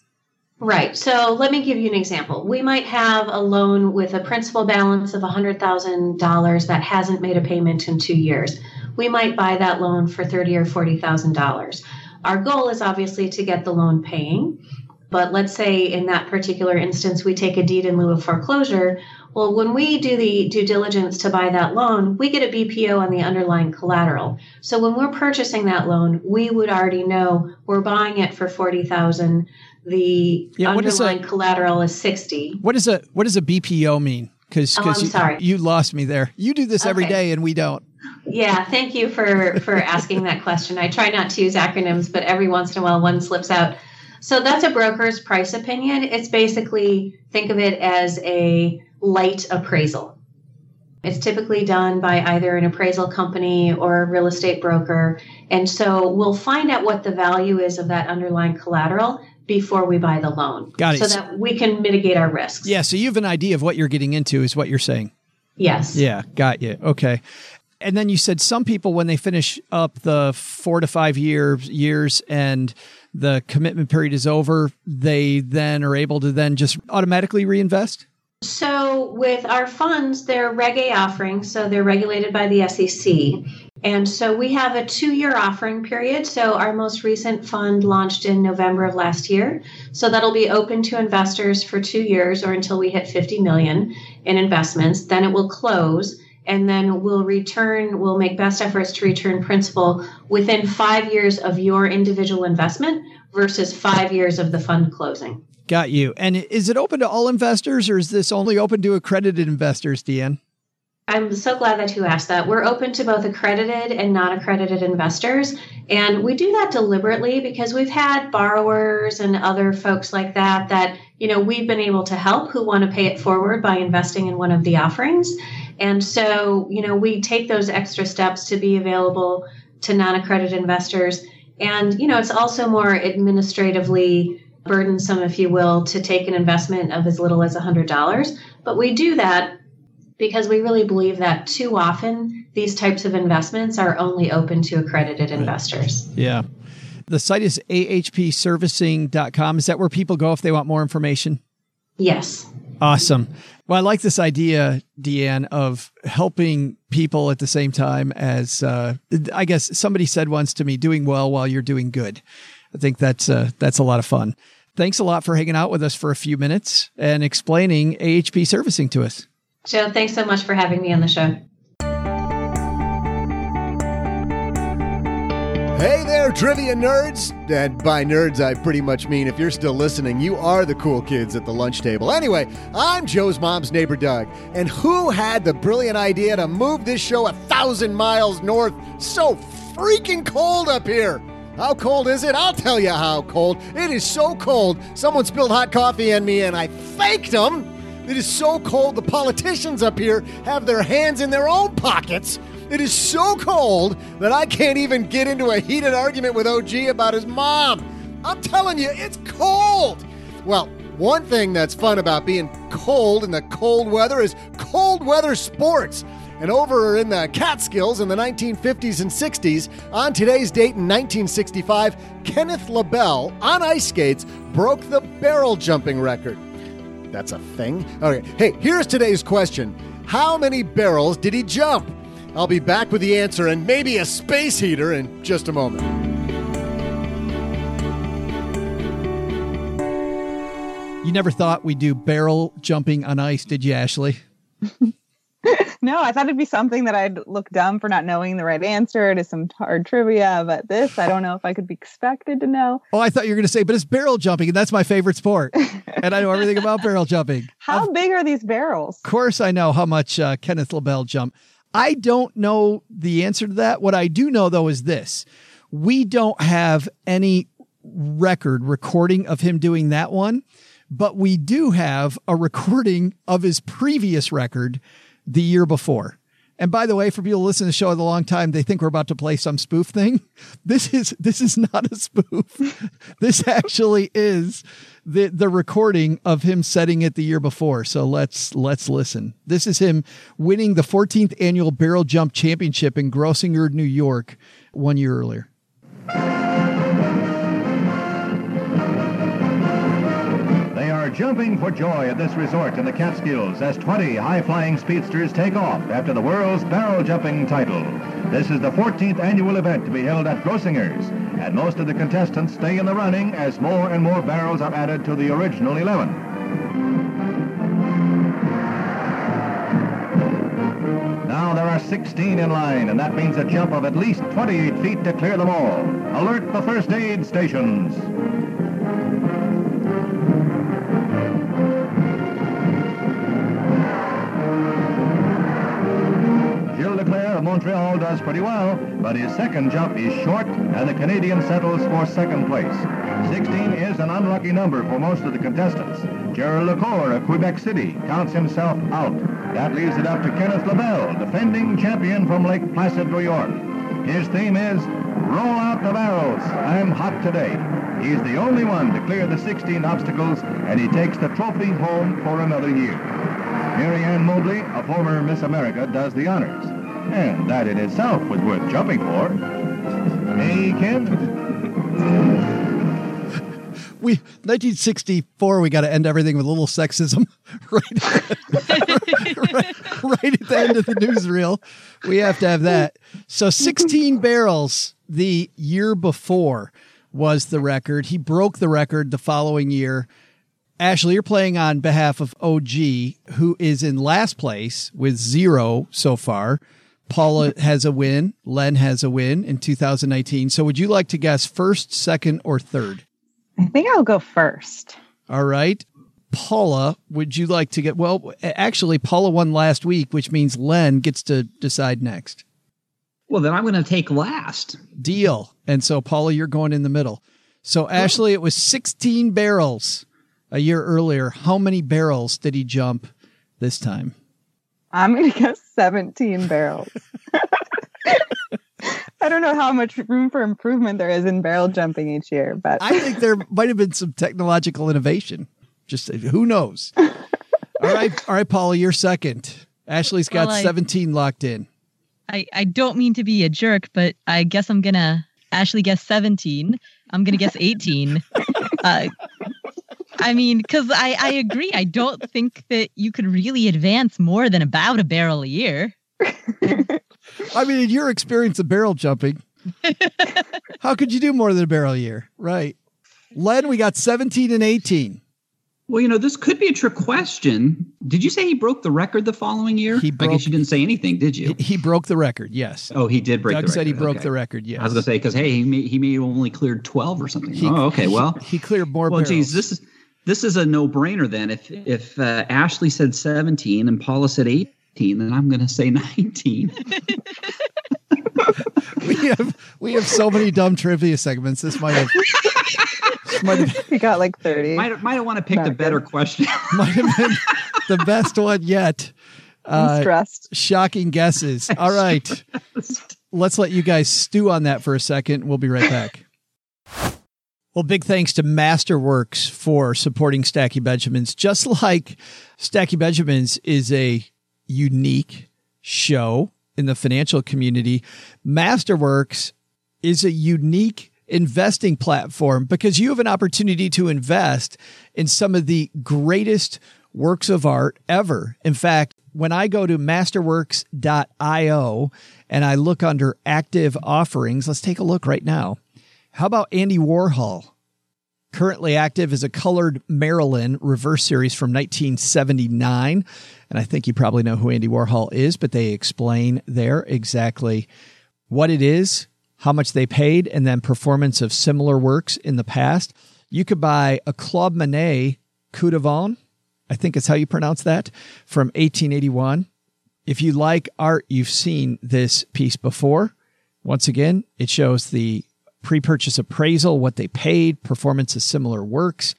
Speaker 8: Right. So let me give you an example. We might have a loan with a principal balance of $100,000 that hasn't made a payment in two years. We might buy that loan for thirty or $40,000. Our goal is obviously to get the loan paying. But let's say in that particular instance, we take a deed in lieu of foreclosure. Well, when we do the due diligence to buy that loan, we get a BPO on the underlying collateral. So when we're purchasing that loan, we would already know we're buying it for 40,000 the
Speaker 3: Yeah, is
Speaker 8: underlying
Speaker 3: a-
Speaker 8: collateral is 60
Speaker 3: what does a what does a bpo mean? Because
Speaker 8: Oh, I'm
Speaker 3: you,
Speaker 8: sorry.
Speaker 3: you lost me there. You do this every
Speaker 8: Okay.
Speaker 3: day and we don't.
Speaker 8: Yeah thank you for for asking that question. I try not to use acronyms but every once in a while one slips out. So that's a broker's price opinion. It's basically think of it as a light appraisal. It's typically done by either an appraisal company or a real estate broker. And so we'll find out what the value is of that underlying collateral before we buy the loan
Speaker 3: Got it.
Speaker 8: so that we can mitigate our risks
Speaker 3: yeah so you have an idea of what you're getting into is what you're saying
Speaker 8: yes
Speaker 3: Yeah, got you. Okay. And then you said some people when they finish up the 4 to 5 year years and the commitment period is over, they then are able to then just automatically reinvest?
Speaker 8: So, with our funds, they're Reg A offerings, so they're regulated by the SEC. And so we have a two year offering period. So, our most recent fund launched in November of last year. So, that'll be open to investors for two years or until we hit 50 million in investments. Then it will close. And then we'll return, we'll make best efforts to return principal within five years of your individual investment versus five years of the fund closing.
Speaker 3: Got you. And is it open to all investors or is this only open to accredited investors, DeAnn?
Speaker 8: I'm so glad that you asked that. We're open to both accredited and non accredited investors. And we do that deliberately because we've had borrowers and other folks like that that, you know, we've been able to help who want to pay it forward by investing in one of the offerings. And so, you know, we take those extra steps to be available to non accredited investors. And, you know, it's also more administratively burdensome, if you will, to take an investment of as little as $100. But we do that because we really believe that too often these types of investments are only open to accredited investors.
Speaker 3: Yeah. The site is ahpservicing.com. Is that where people go if they want more information?
Speaker 8: Yes.
Speaker 3: Awesome. Well, I like this idea, DeAnn, of helping people at the same time as, uh, I guess somebody said once to me, doing well while you're doing good. I think that's, uh, that's a lot of fun. Thanks a lot for hanging out with us for a few minutes and explaining AHP servicing to us.
Speaker 8: Joe, thanks so much for having me on the show.
Speaker 2: Hey there, trivia nerds! And by nerds, I pretty much mean if you're still listening, you are the cool kids at the lunch table. Anyway, I'm Joe's mom's neighbor, Doug. And who had the brilliant idea to move this show a thousand miles north? So freaking cold up here! How cold is it? I'll tell you how cold. It is so cold, someone spilled hot coffee on me and I faked them. It is so cold, the politicians up here have their hands in their own pockets. It is so cold that I can't even get into a heated argument with OG about his mom. I'm telling you, it's cold. Well, one thing that's fun about being cold in the cold weather is cold weather sports. And over in the Catskills in the 1950s and 60s, on today's date in 1965, Kenneth LaBelle on ice skates broke the barrel jumping record. That's a thing? Okay, hey, here's today's question How many barrels did he jump? I'll be back with the answer and maybe a space heater in just a moment.
Speaker 3: You never thought we'd do barrel jumping on ice, did you, Ashley? [LAUGHS] [LAUGHS]
Speaker 6: no, I thought it'd be something that I'd look dumb for not knowing the right answer to some hard trivia, but this, I don't know if I could be expected to know.
Speaker 3: Oh, I thought you were going to say, but it's barrel jumping, and that's my favorite sport. [LAUGHS] and I know everything about barrel jumping.
Speaker 6: How big are these barrels?
Speaker 3: Of course, I know how much uh, Kenneth LaBelle jumped. I don't know the answer to that. What I do know, though, is this we don't have any record recording of him doing that one but we do have a recording of his previous record the year before. And by the way, for people listening to the show a long time, they think we're about to play some spoof thing. [LAUGHS] This is this is not a spoof. [LAUGHS] this actually is the the recording of him setting it the year before. So let's let's listen. This is him winning the 14th annual barrel jump championship in Grossinger, New York, one year earlier.
Speaker 9: Jumping for joy at this resort in the Catskills as 20 high-flying speedsters take off after the world's barrel jumping title. This is the 14th annual event to be held at Grossinger's, and most of the contestants stay in the running as more and more barrels are added to the original 11. Now there are 16 in line, and that means a jump of at least 28 feet to clear them all. Alert the first aid stations. Montreal does pretty well, but his second jump is short, and the Canadian settles for second place. 16 is an unlucky number for most of the contestants. Gerald Lacour of Quebec City counts himself out. That leaves it up to Kenneth LaBelle, defending champion from Lake Placid, New York. His theme is Roll Out the Barrels, I'm Hot Today. He's the only one to clear the 16 obstacles, and he takes the trophy home for another year. Mary Ann Mobley, a former Miss America, does the honors. And that in itself was worth jumping for. Hey, Ken?
Speaker 3: we 1964 we got to end everything with a little sexism [LAUGHS] right, right, right at the end of the newsreel we have to have that so 16 barrels the year before was the record he broke the record the following year Ashley, you're playing on behalf of OG, who is in last place with zero so far. Paula has a win. Len has a win in 2019. So would you like to guess first, second, or third?
Speaker 6: I think I'll go first.
Speaker 3: All right. Paula, would you like to get, well, actually, Paula won last week, which means Len gets to decide next.
Speaker 5: Well, then I'm going to take last.
Speaker 3: Deal. And so, Paula, you're going in the middle. So, Ashley, it was 16 barrels a year earlier. How many barrels did he jump this time?
Speaker 6: I'm going to guess 17 barrels. [LAUGHS] I don't know how much room for improvement there is in barrel jumping each year, but
Speaker 3: I think there might have been some technological innovation. Just who knows? [LAUGHS] all right, all right, Paula, you're second. Ashley's got well, I, 17 locked in.
Speaker 4: I I don't mean to be a jerk, but I guess I'm gonna Ashley guess 17. I'm gonna guess 18. [LAUGHS] uh, I mean, because I, I agree. I don't think that you could really advance more than about a barrel a year.
Speaker 3: I mean, in your experience of barrel jumping, [LAUGHS] how could you do more than a barrel a year? Right. Len, we got 17 and 18.
Speaker 5: Well, you know, this could be a trick question. Did you say he broke the record the following year? He broke, I guess you didn't say anything, did you?
Speaker 3: He, broke the record, yes.
Speaker 5: Oh, he did break
Speaker 3: Doug
Speaker 5: the record.
Speaker 3: Doug said he broke okay. the record, yes.
Speaker 5: I was going to say, because, hey, he may, he may only cleared 12 or something. He, oh, okay, well.
Speaker 3: He, he cleared more
Speaker 5: Well,
Speaker 3: barrels.
Speaker 5: geez, this is this is a no-brainer then. If if uh, Ashley said 17 and Paula said 18, then I'm going to say 19. [LAUGHS]
Speaker 3: we have we have so many dumb trivia segments. This might have.
Speaker 6: This might have you got like 30.
Speaker 5: Might might have want to pick a better question. [LAUGHS]
Speaker 3: might have been the best one yet. [LAUGHS]
Speaker 6: Uh, stressed.
Speaker 3: Shocking guesses. All right. Let's let you guys stew on that for a second. We'll be right back. Well, big thanks to Masterworks for supporting Stacking Benjamins. Just like Stacking Benjamins is a unique show in the financial community, Masterworks is a unique investing platform because you have an opportunity to invest in some of the greatest works of art ever. In fact, when I go to masterworks.io and I look under active offerings, let's take a look right now. How about Andy Warhol? Currently active is a colored Marilyn reverse series from 1979. And I think you probably know who Andy Warhol is, but they explain there exactly what it is, how much they paid, and then performance of similar works in the past. You could buy a Claude Monet Coup de Vent, I think is how you pronounce that, from 1881. If you like art, you've seen this piece before. Once again, it shows the pre purchase appraisal, what they paid, performance of similar works.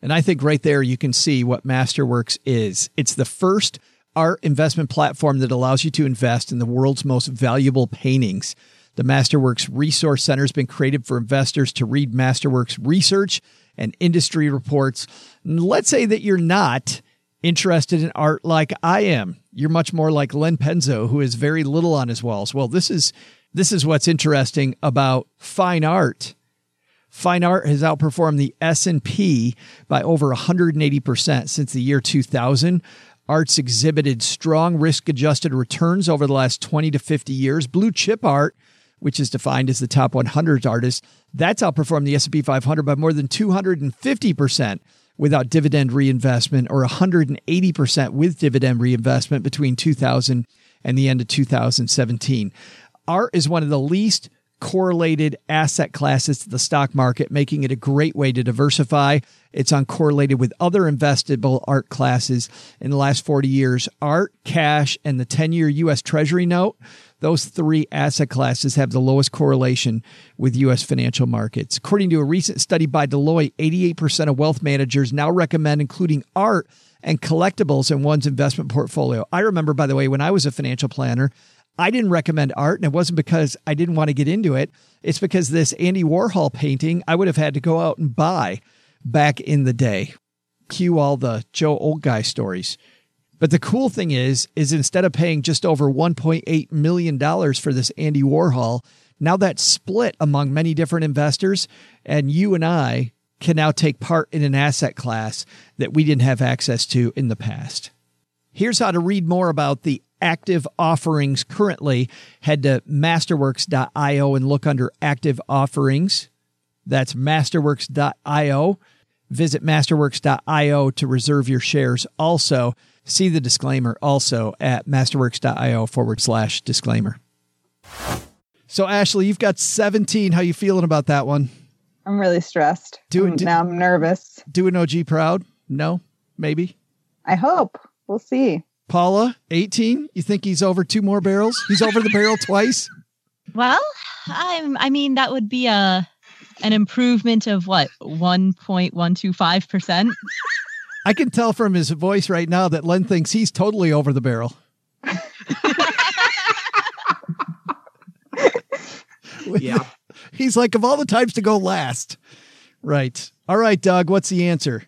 Speaker 3: And I think right there you can see what Masterworks is. It's the first art investment platform that allows you to invest in the world's most valuable paintings. The Masterworks Resource Center has been created for investors to read Masterworks research and industry reports. Let's say that you're not interested in art like I am. You're much more like Len Penzo, who has very little on his walls. Well, this is this is what's interesting about fine art. Fine art has outperformed the S&P by over 180% since the year 2000. Art's exhibited strong risk-adjusted returns over the last 20 to 50 years. Blue chip art which is defined as the top 100 artists, that's outperformed the S&P 500 by more than 250% without dividend reinvestment or 180% with dividend reinvestment between 2000 and the end of 2017. Art is one of the least correlated asset classes to the stock market, making it a great way to diversify. It's uncorrelated with other investable art classes in the last 40 years. Art, cash, and the 10 year U.S. Treasury note those three asset classes have the lowest correlation with U.S. financial markets. According to a recent study by Deloitte, 88% of wealth managers now recommend including art and collectibles in one's investment portfolio. I remember, by the way, when I was a financial planner, I didn't recommend art, and it wasn't because I didn't want to get into it. It's because this Andy Warhol painting I would have had to go out and buy back in the day. Cue all the Joe Old Guy stories. But the cool thing is, is instead of paying just over $1.8 million for this Andy Warhol, now that's split among many different investors. And you and I can now take part in an asset class that we didn't have access to in the past. Here's how to read more about the active offerings currently. Head to masterworks.io and look under active offerings. That's masterworks.io. Visit masterworks.io to reserve your shares also. See the disclaimer also at masterworks.io forward slash disclaimer. So, Ashley, you've got 17. How you feeling about that one?
Speaker 6: I'm really stressed.
Speaker 3: Do
Speaker 6: it. now I'm nervous.
Speaker 3: Doing OG proud? No? Maybe?
Speaker 6: I hope. We'll see.
Speaker 3: Paula, 18. You think he's over two more barrels? He's over the barrel twice?
Speaker 4: Well, I'm I mean that would be a an improvement of what 1.125%.
Speaker 3: I can tell from his voice right now that Len thinks he's totally over the barrel. [LAUGHS]
Speaker 5: yeah.
Speaker 3: He's like, of all the times to go last. Right. All right, Doug, what's the answer?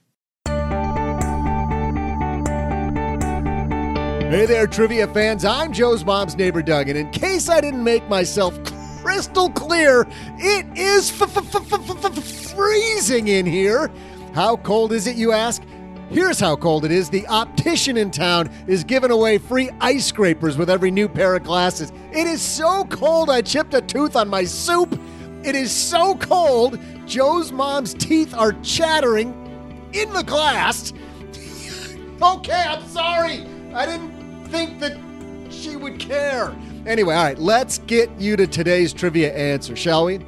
Speaker 2: Hey there, trivia fans. I'm Joe's mom's neighbor, Doug, and in case I didn't make myself crystal clear, it is freezing in here. How cold is it, you ask? Here's how cold it is. The optician in town is giving away free ice scrapers with every new pair of glasses. It is so cold I chipped a tooth on my soup. It is so cold, Joe's mom's teeth are chattering in the glass. [LAUGHS] okay, I'm sorry. I didn't think that she would care. Anyway, all right, let's get you to today's trivia answer, shall we?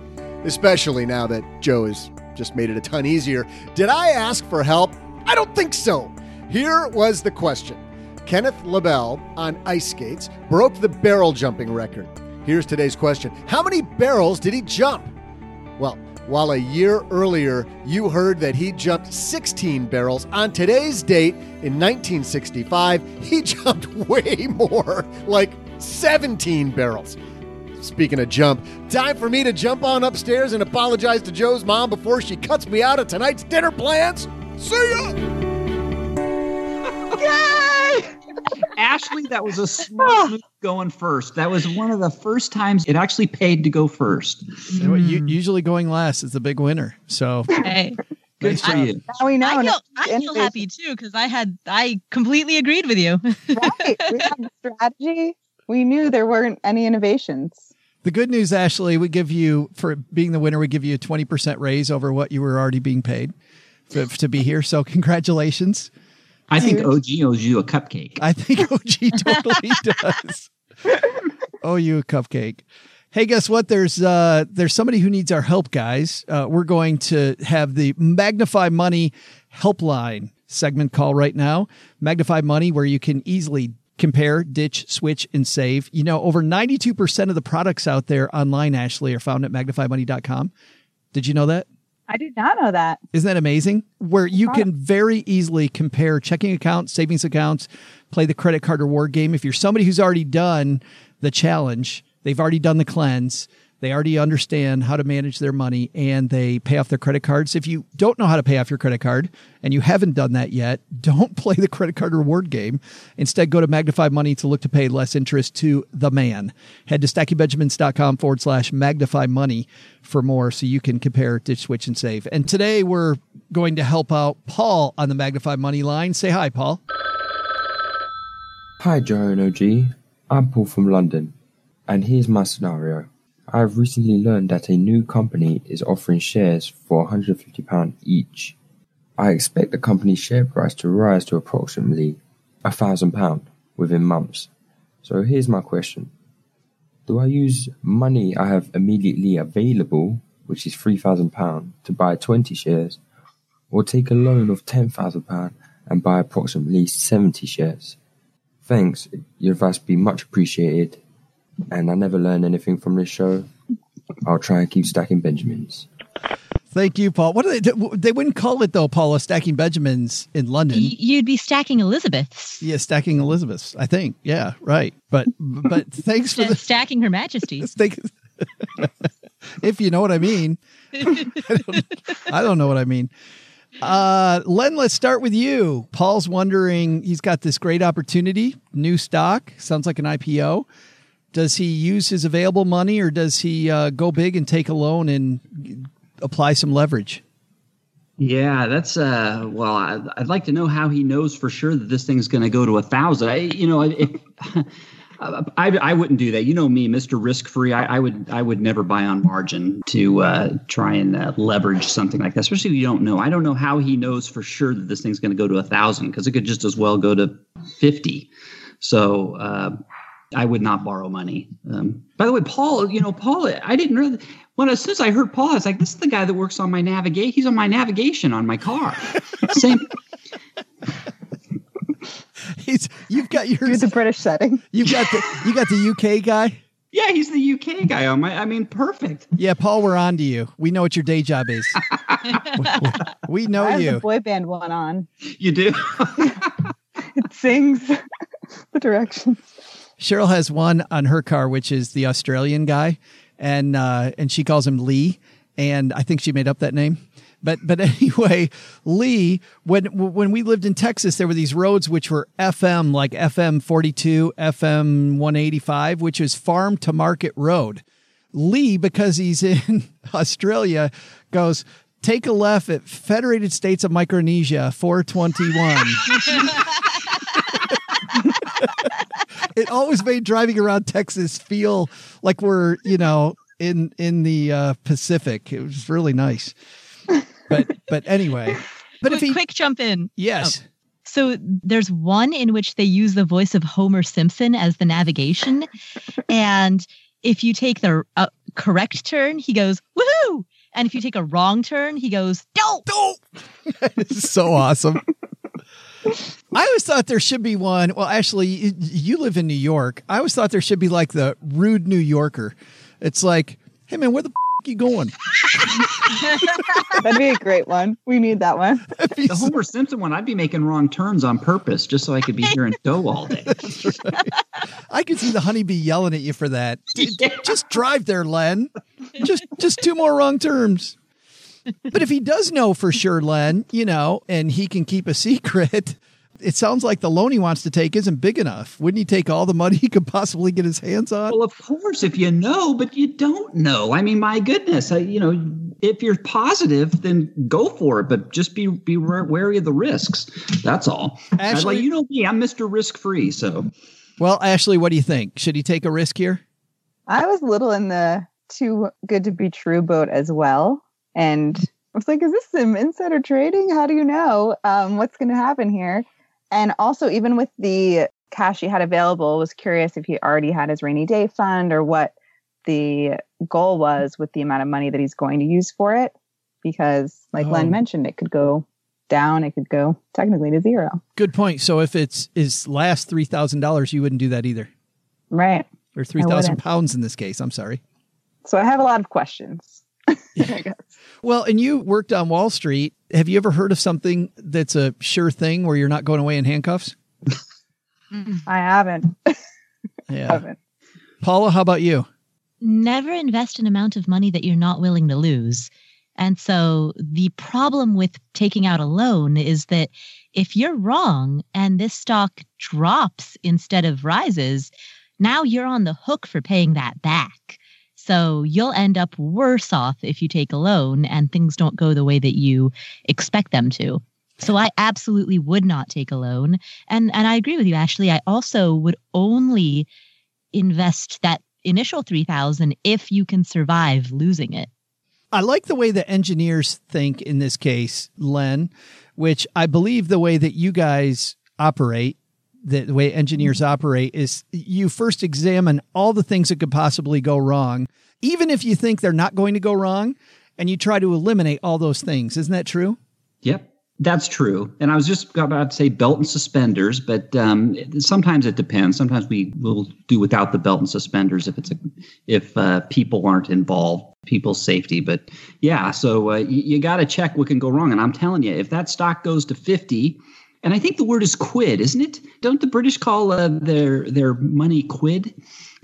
Speaker 2: Especially now that Joe has just made it a ton easier. Did I ask for help? I don't think so. Here was the question Kenneth LaBelle on ice skates broke the barrel jumping record. Here's today's question How many barrels did he jump? While a year earlier you heard that he jumped 16 barrels, on today's date in 1965, he [LAUGHS] jumped way more, like 17 barrels. Speaking of jump, time for me to jump on upstairs and apologize to Joe's mom before she cuts me out of tonight's dinner plans. See ya!
Speaker 6: Yay!
Speaker 5: Ashley, that was a smart ah. move going first. That was one of the first times it actually paid to go first.
Speaker 3: You know what, u- Usually going last is the big winner. So
Speaker 4: Hey,
Speaker 5: Good for you.
Speaker 6: Now we know.
Speaker 4: I feel, I feel happy too because I had I completely agreed with you. [LAUGHS]
Speaker 6: Right. We have the strategy. We knew there weren't any innovations.
Speaker 3: the good news, Ashley, we give you for being the winner, we give you a twenty percent raise over what you were already being paid for, to be here. So congratulations.
Speaker 5: I think OG owes you a cupcake.
Speaker 3: I think OG [LAUGHS] totally does. Oh, you a cupcake. Hey, guess what? There's uh there's somebody who needs our help, guys. Uh, we're going to have the Magnify Money helpline segment call right now. Magnify Money, where you can easily compare, ditch, switch, and save. You know, over 92% of the products out there online, Ashley, are found at magnifymoney.com. Did you know that?
Speaker 6: I did not know that.
Speaker 3: Isn't that amazing? Where you can very easily compare checking accounts, savings accounts, play the credit card reward game. If you're somebody who's already done the challenge, they've already done the cleanse, they already understand how to manage their money and they pay off their credit cards. If you don't know how to pay off your credit card and you haven't done that yet, [LAUGHS] don't play the credit card reward game. Instead, go to Magnify Money to look to pay less interest to the man. Head to stackingbenjamins.com forward slash magnify money for more so you can compare, ditch, switch, and save. And today we're going to help out Paul on the Magnify Money line. Say hi, Paul.
Speaker 10: Hi, Joe and OG. I'm Paul from London, and here's my scenario. I have recently learned that a new company is offering shares for £150 each. I expect the company's share price to rise to approximately £1,000 within months. So here's my question Do I use money I have immediately available, which is £3,000, to buy 20 shares, or take a loan of £10,000 and buy approximately 70 shares? Thanks, your advice would be much appreciated. And I never learn anything from this show. I'll try and keep stacking Benjamins.
Speaker 3: Thank you, Paul. What do they do? They wouldn't call it though, Paula, stacking Benjamins in London.
Speaker 4: Y- You'd be stacking Elizabeth's,
Speaker 3: Yeah, stacking Elizabeth's. I think. Yeah, right. But but [LAUGHS] thanks for the
Speaker 4: stacking Her
Speaker 3: Majesty. [LAUGHS] If you know what I mean. [LAUGHS] I don't, I don't know what I mean. Uh, Len, let's start with you. Paul's wondering he's got this great opportunity, new stock, sounds like an IPO. Does he use his available money or does he uh, go big and take a loan and apply some leverage?
Speaker 5: Yeah, that's uh. Well, I, I'd like to know how he knows for sure that this thing's going to go to a thousand. I, you know, if, [LAUGHS] I, I wouldn't do that. You know me, Mister Risk Free. I, I would I would never buy on margin to uh, try and uh, leverage something like that, especially if you don't know. I don't know how he knows for sure that this thing's going to go to a thousand because it could just as well go to fifty. So uh, I would not borrow money. Um, by the way, Paul, you know, Paul, I didn't really, That, when as soon as I heard Paul, I was like, "This is the guy that works on my navigate. He's on my navigation on my car." [LAUGHS] Same.
Speaker 3: He's you've got your
Speaker 6: Do the British setting.
Speaker 3: you've got the you got the UK guy.
Speaker 5: Yeah, he's the UK guy on my. I mean, perfect.
Speaker 3: Yeah, Paul, we're on to you. We know what your day job is. [LAUGHS] we know
Speaker 6: I have the
Speaker 3: you.
Speaker 6: boy band one on.
Speaker 5: You do. [LAUGHS]
Speaker 6: It sings the directions.
Speaker 3: Cheryl has one on her car, which is the Australian guy, and uh, and she calls him Lee, and I think she made up that name. But but [LAUGHS] anyway, Lee, when when we lived in Texas, there were these roads which were FM, like FM forty two, FM one eighty five, which is farm to market road. Lee, because he's [LAUGHS] in Australia, goes. Take a left at Federated States of Micronesia, 421. [LAUGHS] [LAUGHS] it always made driving around Texas feel like we're, you know, in in the uh, Pacific. It was really nice. But but anyway, but
Speaker 4: quick,
Speaker 3: if he
Speaker 4: quick jump in.
Speaker 3: yes,
Speaker 4: So there's one in which they use the voice of Homer Simpson as the navigation, and if you take the uh, correct turn, he goes woohoo, and if you take a wrong turn, he goes don't.
Speaker 3: don't. [LAUGHS] it's so awesome. [LAUGHS] I always thought there should be one. Well, actually, you, you live in New York. I always thought there should be like the rude New Yorker. It's like, hey man, where the you going?
Speaker 6: That'd be a great one. We need that one. [LAUGHS]
Speaker 5: The Homer Simpson one, I'd be making wrong turns on purpose just so I could be here in tow all day. [LAUGHS]
Speaker 3: I could see the honeybee yelling at you for that. Just drive there, Len. Just just two more wrong terms. But if he does know for sure, Len, you know, and he can keep a secret, it sounds like the loan he wants to take isn't big enough. Wouldn't he take all the money he could possibly get his hands on?
Speaker 5: Well, of course, if you know, but you don't know. I mean, my goodness, I, you know, if you're positive, then go for it. But just be be wary of the risks. That's all.
Speaker 3: Ashley-
Speaker 5: like you know me, I'm Mister Risk Free. So
Speaker 3: Well, Ashley, what do you think? Should he take a risk here?
Speaker 6: I was a little in the too good to be true boat as well. And I was like, is this some insider trading? How do you know um, what's going to happen here? And also, even with the cash he had available, was curious if he already had his rainy day fund or what the goal was with the amount of money that he's going to use for it. Because, like
Speaker 3: Oh.
Speaker 6: Len mentioned, it could go down, it could go technically to zero.
Speaker 3: Good point. So if it's his last three thousand dollars, you wouldn't do that either,
Speaker 6: Right.
Speaker 3: or three thousand pounds in this case. I'm sorry.
Speaker 6: So I have a lot of questions. [LAUGHS] I guess.
Speaker 3: Well, and you worked on Wall Street. Have you ever heard of something that's a sure thing where you're not going away in handcuffs? Mm.
Speaker 6: I haven't. [LAUGHS]
Speaker 3: Yeah.
Speaker 6: haven't.
Speaker 3: Paula, how about you?
Speaker 4: never invest an amount of money that you're not willing to lose. And so the problem with taking out a loan is that if you're wrong and this stock drops instead of rises, now you're on the hook for paying that back. So you'll end up worse off if you take a loan and things don't go the way that you expect them to. So I absolutely would not take a loan. And and I agree with you Ashley. I also would only invest that initial 3000 if you can survive losing it.
Speaker 3: I like the way that engineers think in this case, Len, which I believe the way that you guys operate, the, the way engineers operate is you first examine all the things that could possibly go wrong, even if you think they're not going to go wrong, and you try to eliminate all those things. Isn't that true?
Speaker 5: Yep, that's true. And I was just about to say belt and suspenders, but um, sometimes it depends. Sometimes we will do without the belt and suspenders if it's a, if uh, people aren't involved, people's safety. But yeah, so uh, you, you got to check what can go wrong. And I'm telling you, if that stock goes to fifty. And I think the word is quid, isn't it? Don't the British call uh, their their money quid?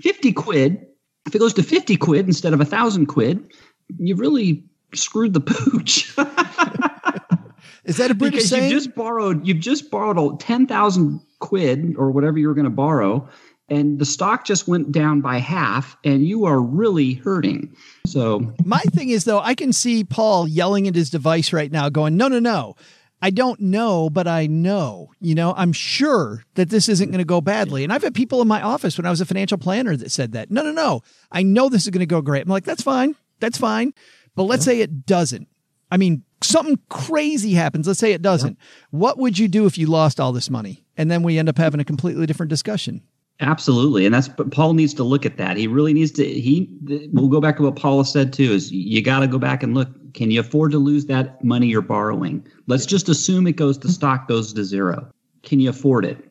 Speaker 5: Fifty quid. If it goes to fifty quid instead of a thousand quid, you really screwed the pooch. [LAUGHS]
Speaker 3: Is that a British
Speaker 5: because
Speaker 3: saying?
Speaker 5: you've just borrowed you've just borrowed ten thousand quid or whatever you were going to borrow, and the stock just went down by half, and you are really hurting. So
Speaker 3: My thing is though, I can see Paul yelling at his device right now, going, "No, no, no." I don't know, but I know. You know, I'm sure that this isn't going to go badly. And I've had people in my office when I was a financial planner that said that. No, no, no. I know this is going to go great. I'm like, that's fine. That's fine. But let's say it doesn't. I mean, something crazy happens. Let's say it doesn't. What would you do if you lost all this money? And then we end up having a completely different discussion.
Speaker 5: absolutely, and that's but Paul needs to look at that. He really needs to. He we'll go back to what Paula said too. Is you got to go back and look. Can you afford to lose that money you're borrowing? Let's just assume it goes. The stock goes to zero. Can you afford it?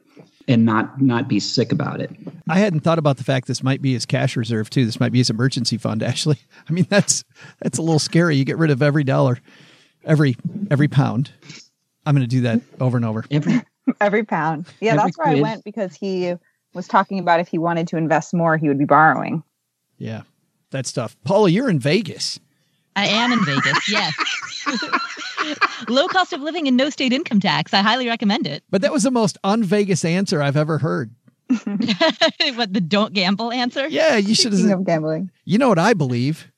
Speaker 5: And not not be sick about it.
Speaker 3: I hadn't thought about the fact this might be his cash reserve too. This might be his emergency fund. Actually, [LAUGHS] I mean that's that's a little scary. You get rid of every dollar, every every pound. I'm going to do that over and over.
Speaker 5: Every [LAUGHS]
Speaker 6: Every pound. Yeah,
Speaker 5: Every
Speaker 6: that's where I went because he was talking about if he wanted to invest more, he would be borrowing.
Speaker 3: Yeah, that stuff. Paula, you're in Vegas.
Speaker 4: I am in Vegas, [LAUGHS] yes. [LAUGHS] Low cost of living and no state income tax. I highly recommend it.
Speaker 3: But that was the most un-Vegas answer I've ever heard. [LAUGHS]
Speaker 4: what the don't gamble answer?
Speaker 3: Yeah, you should
Speaker 6: Speaking
Speaker 3: have.
Speaker 6: of gambling.
Speaker 3: You know what I believe?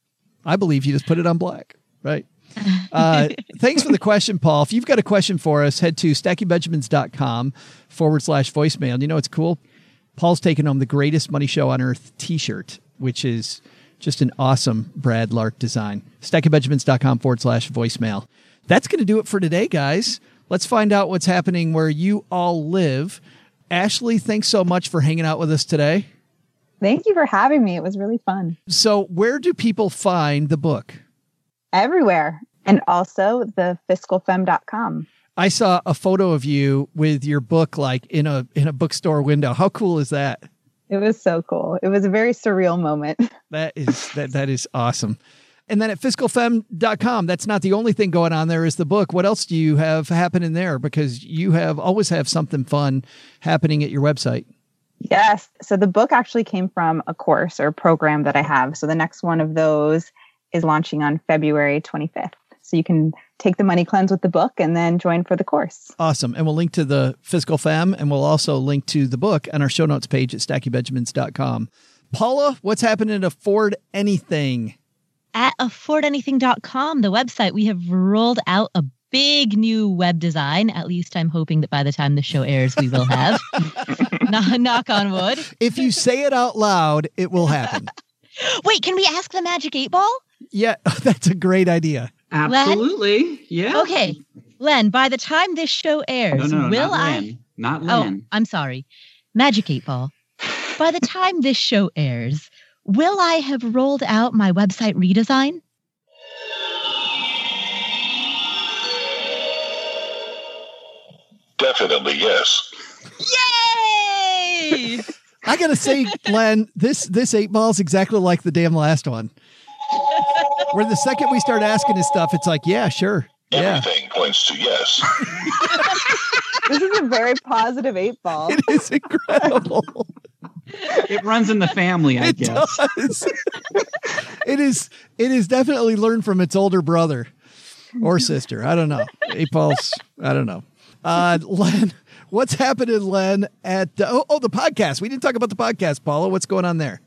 Speaker 3: I believe you just put it on black, right? Uh, thanks for the question, Paul. If you've got a question for us, head to stackingbenjamins.com forward slash voicemail. You know what's cool? Paul's taking home the greatest money show on earth t shirt, which is just an awesome Brad Lark design. Stackingbenjamins.com forward slash voicemail. That's going to do it for today, guys. Let's find out what's happening where you all live. Ashley, thanks so much for hanging out with us today.
Speaker 6: Thank you for having me. It was really fun.
Speaker 3: So, where do people find the book?
Speaker 6: Everywhere. And also the fiscalfemme.com.
Speaker 3: I saw a photo of you with your book like in a in a bookstore window. How cool is that?
Speaker 6: It was so cool. It was a very surreal moment. [LAUGHS]
Speaker 3: That is that that is awesome. And then at fiscalfemme.com, that's not the only thing going on there is the book. What else do you have happening there? Because you have always have something fun happening at your website.
Speaker 6: Yes. So the book actually came from a course or program that I have. So the next one of those is launching on February 25th. So you can take the money cleanse with the book and then join for the course.
Speaker 3: Awesome. And we'll link to the Fiscal Femme and we'll also link to the book on our show notes page at stackingbenjamins.com. Paula, what's happening at Afford Anything?
Speaker 4: At affordanything.com, the website, we have rolled out a big new web design. At least I'm hoping that by the time the show airs, we will have. [LAUGHS] knock on wood.
Speaker 3: If you say it out loud, it will happen. [LAUGHS]
Speaker 4: Wait, can we ask the magic eight ball?
Speaker 3: Yeah, [LAUGHS] that's a great idea.
Speaker 5: Absolutely.
Speaker 4: Len?
Speaker 5: Yeah.
Speaker 4: Okay. Len, by the time this show airs,
Speaker 5: no, no, no,
Speaker 4: will
Speaker 5: not
Speaker 4: I?
Speaker 5: Len. Not
Speaker 4: Oh, I'm sorry. Magic eight ball. By the time this show airs, will I have rolled out my website redesign?
Speaker 11: Definitely yes.
Speaker 4: Yay! [LAUGHS]
Speaker 3: I gotta say, Len, this this eight ball is exactly like the damn last one. Where the second we start asking his stuff, it's like, yeah, sure, yeah.
Speaker 11: Points to yes. [LAUGHS]
Speaker 6: This is a very positive eight ball.
Speaker 3: It is incredible.
Speaker 5: It runs in the family, I
Speaker 3: It
Speaker 5: guess.
Speaker 3: does. it is. It is definitely learned from its older brother or sister. I don't know. Eight balls. I don't know. Uh, Len, what's happening, Len? At oh, oh, the podcast. We didn't talk about the podcast, Paula. What's going on there?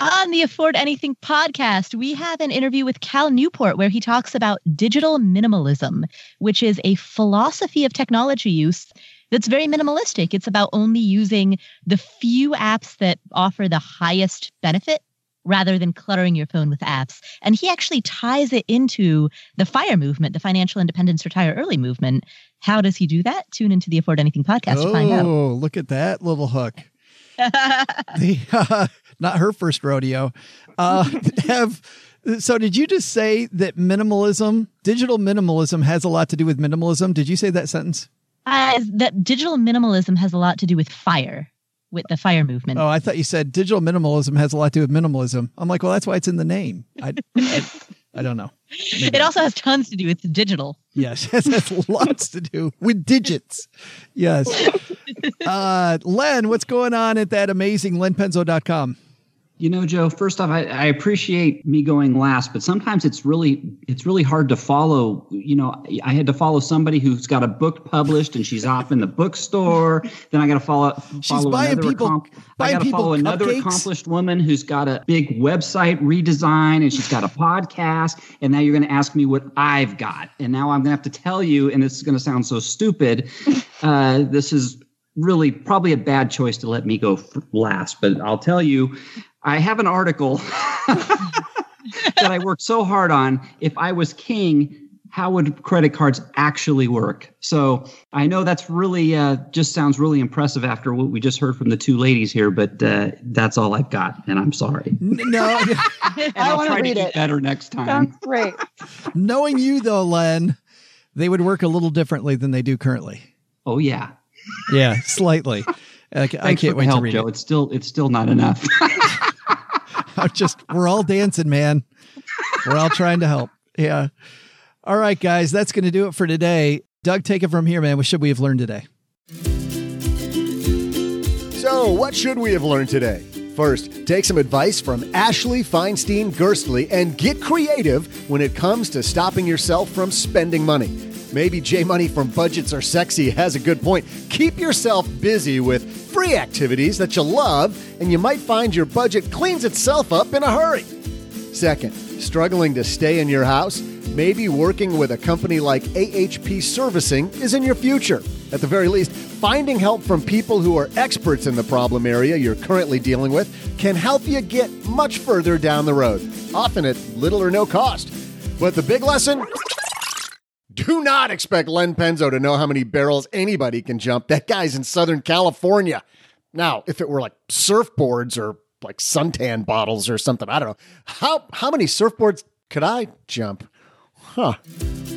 Speaker 4: On the Afford Anything podcast, we have an interview with Cal Newport where he talks about digital minimalism, which is a philosophy of technology use that's very minimalistic. It's about only using the few apps that offer the highest benefit rather than cluttering your phone with apps. And he actually ties it into the FIRE movement, the Financial Independence Retire Early movement. How does he do that? Tune into the Afford Anything podcast to find out.
Speaker 3: Oh, look at that little hook. [LAUGHS] the, uh, not her first rodeo. Uh, [LAUGHS] have so? Did you just say that minimalism, digital minimalism, has a lot to do with minimalism? Did you say that sentence?
Speaker 4: Uh, that digital minimalism has a lot to do with fire, with the fire movement.
Speaker 3: Oh, I thought you said digital minimalism has a lot to do with minimalism. I'm like, well, that's why it's in the name. I, I, I don't know. Maybe
Speaker 4: it also has tons to do with digital.
Speaker 3: Yes, [LAUGHS] it has lots to do with digits. Yes. [LAUGHS] Uh, Len, what's going on at that amazing lenpenzo.com?
Speaker 5: You know, Joe. First off, I, I appreciate me going last, but sometimes it's really it's really hard to follow. You know, I had to follow somebody who's got a book published and she's off in the bookstore. Then I got to follow follow
Speaker 3: buying
Speaker 5: another
Speaker 3: people-
Speaker 5: accom- I got to follow another accomplished woman who's got a big website redesign and she's got a podcast. And now you're going to ask me what I've got, and now I'm going to have to tell you. And this is going to sound so stupid. [LAUGHS] Uh, this is really probably a bad choice to let me go last, but I'll tell you, I have an article [LAUGHS] that I worked so hard on. If I was king, how would credit cards actually work? So I know that's really uh, just sounds really impressive after what we just heard from the two ladies here, but uh, that's all I've got, and I'm sorry. [LAUGHS]
Speaker 3: No, [LAUGHS]
Speaker 5: And
Speaker 6: I
Speaker 5: I'll
Speaker 6: want to
Speaker 5: try to
Speaker 6: read
Speaker 5: get
Speaker 6: it.
Speaker 5: better next time.
Speaker 6: Sounds great.
Speaker 3: knowing you though, Len, they would work a little differently than they do currently.
Speaker 5: Oh yeah.
Speaker 3: Yeah, slightly. I, I can't wait
Speaker 5: help,
Speaker 3: to read
Speaker 5: Joe.
Speaker 3: it.
Speaker 5: It's still it's still not enough.
Speaker 3: I'm just we're all dancing, man. We're all trying to help. Yeah. All right, guys, that's going to do it for today. Doug, take it from here, man. What should we have learned today?
Speaker 2: So, what should we have learned today? First, take some advice from Ashley Feinstein Gerstley and get creative when it comes to stopping yourself from spending money. Maybe J Money from Budgets Are Sexy has a good point. Keep yourself busy with free activities that you love, and you might find your budget cleans itself up in a hurry. Second, struggling to stay in your house? Maybe working with a company like AHP Servicing is in your future. At the very least, finding help from people who are experts in the problem area you're currently dealing with can help you get much further down the road, often at little or no cost. But the big lesson? Do not expect Len Penzo to know how many barrels anybody can jump. That guy's in Southern California. Now, if it were like surfboards or like suntan bottles or something, I don't know. How how many surfboards could I jump? Huh.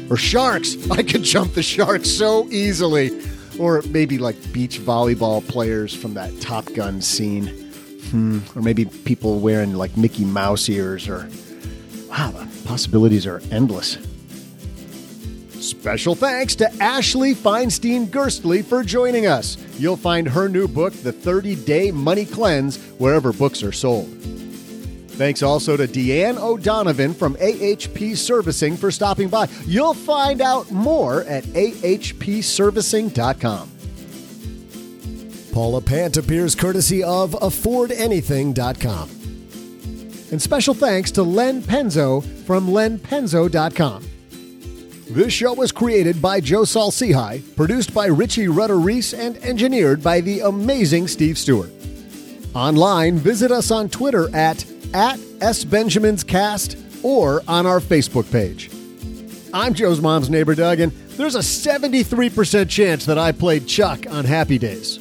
Speaker 2: Or sharks. [LAUGHS] I could jump the sharks so easily. Or maybe like beach volleyball players from that Top Gun scene. Hmm. Or maybe people wearing like Mickey Mouse ears or Wow, the Possibilities are endless. Special thanks to Ashley Feinstein Gerstley for joining us. You'll find her new book, The 30 Day Money Cleanse, wherever books are sold. Thanks also to DeAnn O'Donovan from AHP Servicing for stopping by. You'll find out more at ahpservicing.com. Paula Pant appears courtesy of AffordAnything.com. And special thanks to Len Penzo from lenpenzo.com. This show was created by Joe Saul-Sehy, produced by Richie Rudder Reese, and engineered by the amazing Steve Stewart. Online, visit us on Twitter at, at SBenjaminsCast or on our Facebook page. I'm Joe's mom's neighbor, Doug, and there's a 73% chance that I played Chuck on Happy Days.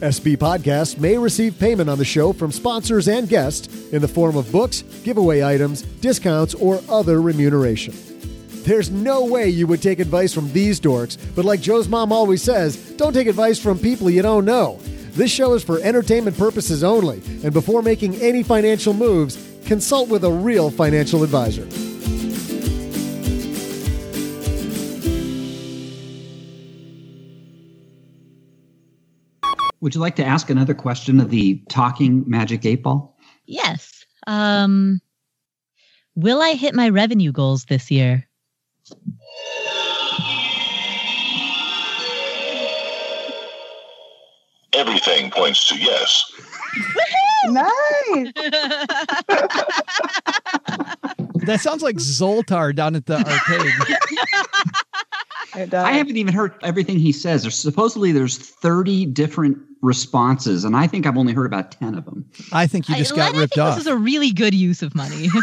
Speaker 2: SB Podcasts may receive payment on the show from sponsors and guests in the form of books, giveaway items, discounts, or other remuneration. There's no way you would take advice from these dorks, but like Joe's mom always says, don't take advice from people you don't know. This show is for entertainment purposes only, and before making any financial moves, consult with a real financial advisor.
Speaker 5: Would you like to ask another question of the talking magic eight ball?
Speaker 4: Yes. Um, will I hit my revenue goals this year?
Speaker 11: Everything points to yes.
Speaker 6: nice. [LAUGHS]
Speaker 3: That sounds like Zoltar down at the arcade. [LAUGHS]
Speaker 5: I haven't even heard everything he says. There's supposedly there's 30 different responses, and I think I've only heard about 10 of them.
Speaker 3: I think you just
Speaker 4: Len,
Speaker 3: got
Speaker 4: I
Speaker 3: ripped
Speaker 4: think
Speaker 3: off.
Speaker 4: This is a really good use of money. [LAUGHS]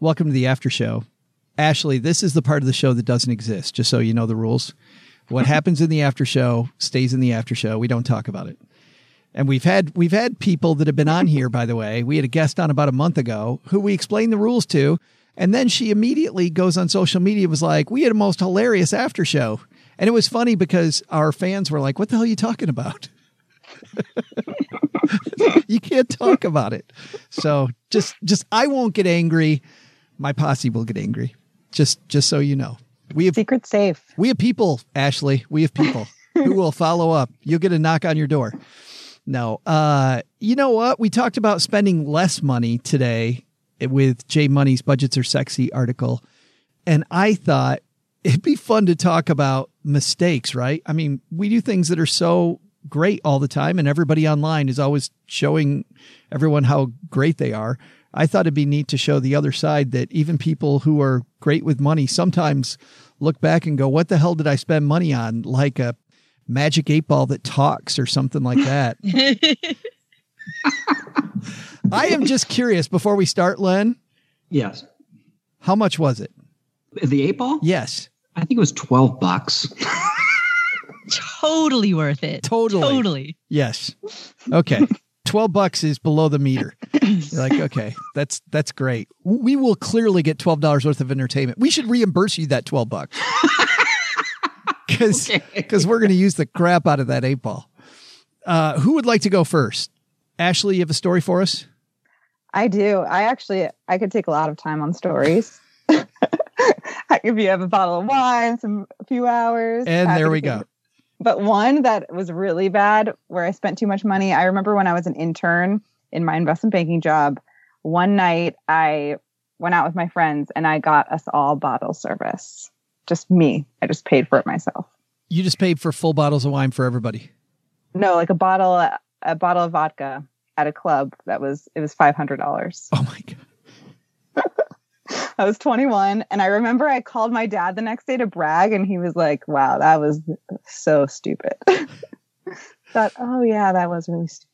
Speaker 3: Welcome to the after show. Ashley, this is the part of the show that doesn't exist, just so you know the rules. What [LAUGHS] happens in the after show stays in the after show. We don't talk about it. And we've had we've had people that have been on here, by the way. We had a guest on about a month ago who we explained the rules to, and then she immediately goes on social media and was like, We had a most hilarious after show. And it was funny because our fans were like, What the hell are you talking about? [LAUGHS] you can't talk about it. So just just I won't get angry. My posse will get angry. Just just so you know. We have
Speaker 6: secret safe.
Speaker 3: We have people, Ashley. We have people [LAUGHS] who will follow up. You'll get a knock on your door. No. Uh you know what? We talked about spending less money today with J. Money's Budgets Are Sexy article. And I thought it'd be fun to talk about mistakes, right? I mean, we do things that are so great all the time and everybody online is always showing everyone how great they are. I thought it'd be neat to show the other side that even people who are great with money sometimes look back and go, what the hell did I spend money on? Like a magic eight ball that talks or something like that. [LAUGHS] [LAUGHS] I am just curious before we start, Len.
Speaker 5: Yes.
Speaker 3: How much was it?
Speaker 5: The eight ball?
Speaker 3: Yes.
Speaker 5: I think it was 12 bucks. [LAUGHS]
Speaker 4: totally worth it.
Speaker 3: Totally.
Speaker 4: Totally.
Speaker 3: Yes. Okay. 12 bucks is below the meter. You're like, [LAUGHS] okay, that's that's great. We will clearly get $12 worth of entertainment. We should reimburse you that 12 bucks. [LAUGHS] Cuz cuz we're going to use the crap out of that eight ball. Uh, who would like to go first? Ashley, you have a story for us?
Speaker 6: I do. I actually I could take a lot of time on stories. [LAUGHS] if you have a bottle of wine, some a few hours.
Speaker 3: And there we go.
Speaker 6: But one that was really bad where I spent too much money. I remember when I was an intern in my investment banking job, one night I went out with my friends and I got us all bottle service. Just me. I just paid for it myself.
Speaker 3: You just paid for full bottles of wine for everybody.
Speaker 6: No, like a bottle a bottle of vodka at a club that was it was five hundred dollars.
Speaker 3: Oh my god. [LAUGHS] [LAUGHS]
Speaker 6: I was 21, and I remember I called my dad the next day to brag, and he was like, "Wow, that was so stupid." [LAUGHS] Thought, oh yeah, that was really stupid.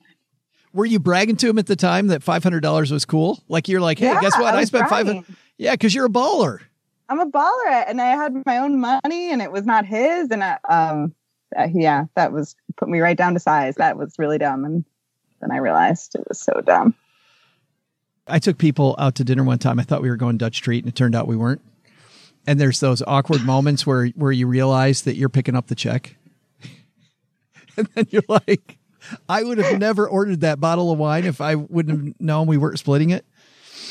Speaker 3: Were you bragging to him at the time that five hundred dollars was cool? Like you're like, hey,
Speaker 6: Yeah,
Speaker 3: guess what?
Speaker 6: I
Speaker 3: I, spent five
Speaker 6: bragging.
Speaker 3: hundred. Yeah, because you're a baller.
Speaker 6: I'm a baller, and I had my own money, and it was not his, and I, um, uh, yeah, that was put me right down to size. That was really dumb, and then I realized it was so dumb.
Speaker 3: I took people out to dinner one time. I thought we were going Dutch Street, and it turned out we weren't. And there's those awkward moments where where you realize that you're picking up the check, [LAUGHS] and then you're like, "I would have never ordered that bottle of wine if I wouldn't have known we weren't splitting it."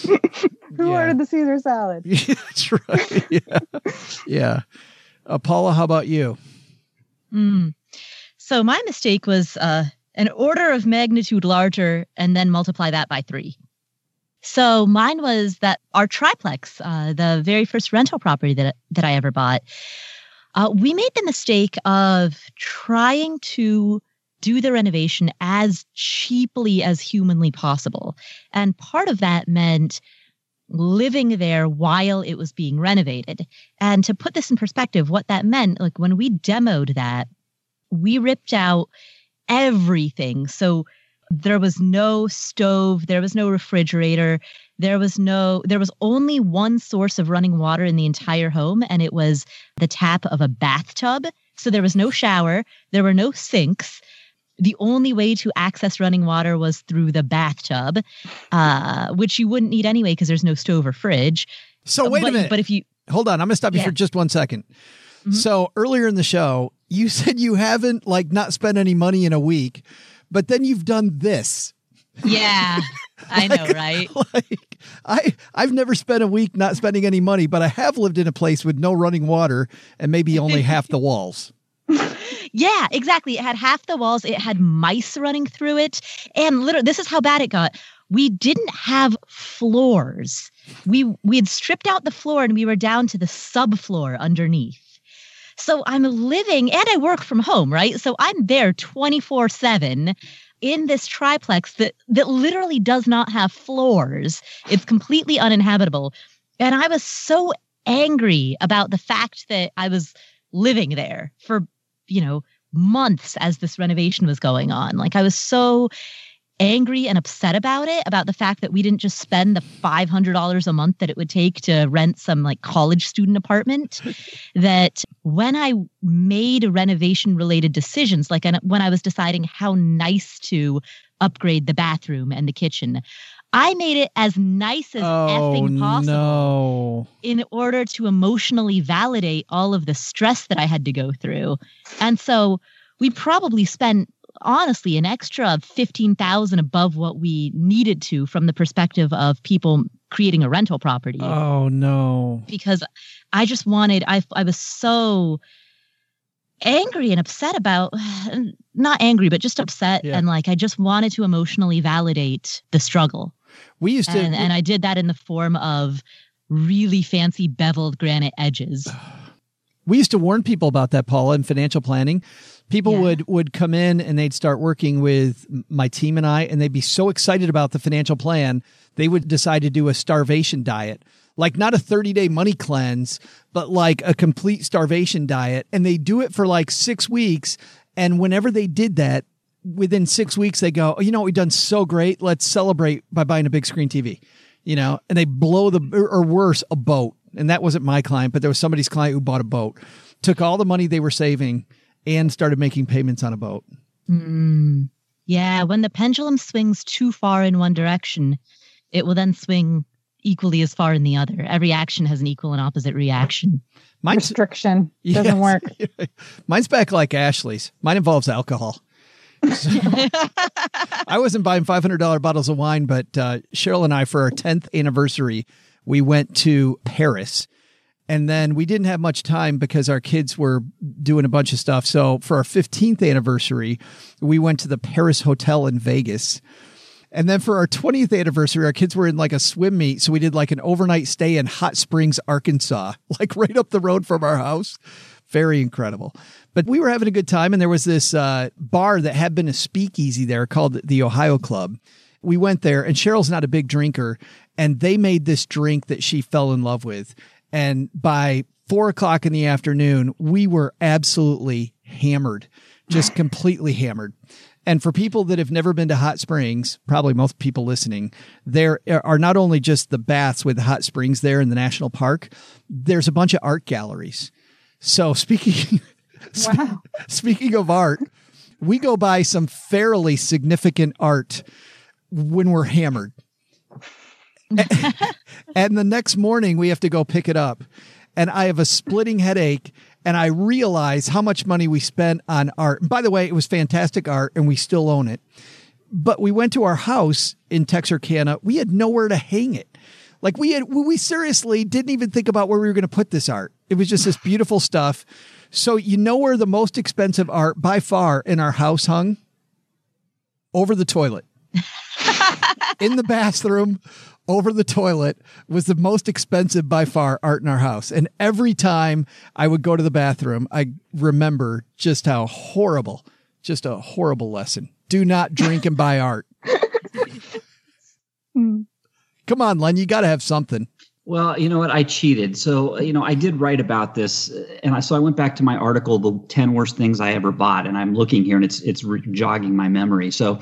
Speaker 3: [LAUGHS]
Speaker 6: Who ordered the Caesar salad? [LAUGHS]
Speaker 3: That's right. Yeah, yeah. Uh, Paula, how about you?
Speaker 4: Mm. So my mistake was uh, an order of magnitude larger and then multiply that by three. So mine was that our triplex, uh, the very first rental property that that I ever bought. Uh, we made the mistake of trying to do the renovation as cheaply as humanly possible, and part of that meant living there while it was being renovated. And to put this in perspective, what that meant, like when we demoed that, we ripped out everything. So there was no stove, there was no refrigerator, there was no there was only one source of running water in the entire home and it was the tap of a bathtub. So there was no shower, there were no sinks. The only way to access running water was through the bathtub, uh, which you wouldn't need anyway because there's no stove or fridge.
Speaker 3: So wait
Speaker 4: But-
Speaker 3: a minute.
Speaker 4: But if you
Speaker 3: hold on, I'm going to stop you
Speaker 4: Yeah.
Speaker 3: for just one second. So earlier in the show, you [LAUGHS] said you haven't like not spent any money in a week, but then you've done this.
Speaker 4: Yeah, [LAUGHS] I know, right? [LAUGHS]
Speaker 3: like I I've never spent a week not spending any money, but I have lived in a place with no running water and maybe only half the walls. [LAUGHS]
Speaker 4: Yeah, exactly. It had half the walls. It had mice running through it. And literally, this is how bad it got. We didn't have floors. We we had stripped out the floor and we were down to the subfloor underneath. So I'm living and I work from home, right? So I'm there 24/7 in this triplex that that literally does not have floors. It's completely uninhabitable. And I was so angry about the fact that I was living there for you know months as this renovation was going on like i was so angry and upset about it about the fact that we didn't just spend the $500 a month that it would take to rent some like college student apartment [LAUGHS] that when i made renovation related decisions like when i was deciding how nice to upgrade the bathroom and the kitchen i made it as nice as
Speaker 3: Oh
Speaker 4: effing possible
Speaker 3: no.
Speaker 4: in order to emotionally validate all of the stress that I had to go through. And so we probably spent honestly an extra 15,000 above what we needed to from the perspective of people creating a rental property
Speaker 3: Oh no.
Speaker 4: because I just wanted I I was so angry and upset about [SIGHS] not angry but just upset
Speaker 3: Yeah.
Speaker 4: and like I just wanted to emotionally validate the struggle
Speaker 3: We used to
Speaker 4: and, and I did that in the form of really fancy beveled granite edges. [SIGHS]
Speaker 3: we used to warn people about that paula in financial planning. People
Speaker 4: Yeah.
Speaker 3: would would come in and they'd start working with my team and i and they'd be so excited about the financial plan they would decide to do a starvation diet. Like not a 30 day money cleanse but like a complete starvation diet. And they do it for like six weeks. And whenever they did that within six weeks they go oh, you know what we've done so great? Let's celebrate by buying a big screen tv you know? And they blow the or worse a boat and that wasn't my client but there was somebody's client who bought a boat took all the money they were saving and started making payments on a boat
Speaker 4: Mm. Yeah, when the pendulum swings too far in one direction, it will then swing equally as far in the other. Every action has an equal and opposite reaction.
Speaker 3: mine's
Speaker 6: Restriction [LAUGHS] doesn't
Speaker 3: Yes.
Speaker 6: work. [LAUGHS]
Speaker 3: mine's back like ashley's mine involves alcohol So- [LAUGHS] I wasn't buying five hundred dollar bottles of wine, but uh, Cheryl and I, for our tenth anniversary, we went to Paris, and then we didn't have much time because our kids were doing a bunch of stuff. So for our fifteenth anniversary, we went to the Paris Hotel in Vegas. And then for our 20th anniversary, our kids were in like a swim meet. So we did like an overnight stay in Hot Springs, Arkansas, [LAUGHS] like right up the road from our house. Very incredible. But we were having a good time. And there was this uh, bar that had been a speakeasy there called the Ohio Club. We went there, and Cheryl's not a big drinker. And they made this drink that she fell in love with. And by four o'clock in the afternoon, we were absolutely hammered, just completely hammered. And for people that have never been to hot springs, probably most people listening, there are not only just the baths with the hot springs there in the national park, there's a bunch of art galleries. So speaking, [LAUGHS]
Speaker 6: Wow.
Speaker 3: speaking of art, we go by some fairly significant art when we're hammered. [LAUGHS] and the next morning we have to go pick it up. And I have a splitting headache and I realize how much money we spent on art. And by the way, it was fantastic art and we still own it. But we went to our house in Texarkana. We had nowhere to hang it. Like we had, we seriously didn't even think about where we were going to put this art. It was just this [SIGHS] beautiful stuff. So you know where the most expensive art by far in our house hung? Over the toilet. [LAUGHS] in the bathroom over the toilet was the most expensive by far art in our house. And every time I would go to the bathroom, I remember just how horrible, just a horrible lesson. Do not drink and buy art. [LAUGHS] Hmm. Come on, Len, you got to have something.
Speaker 5: Well, you know what? I cheated. So, you know, I did write about this, and I, so I went back to my article, "The Ten Worst Things I Ever Bought," and I'm looking here, and it's it's re- jogging my memory. So,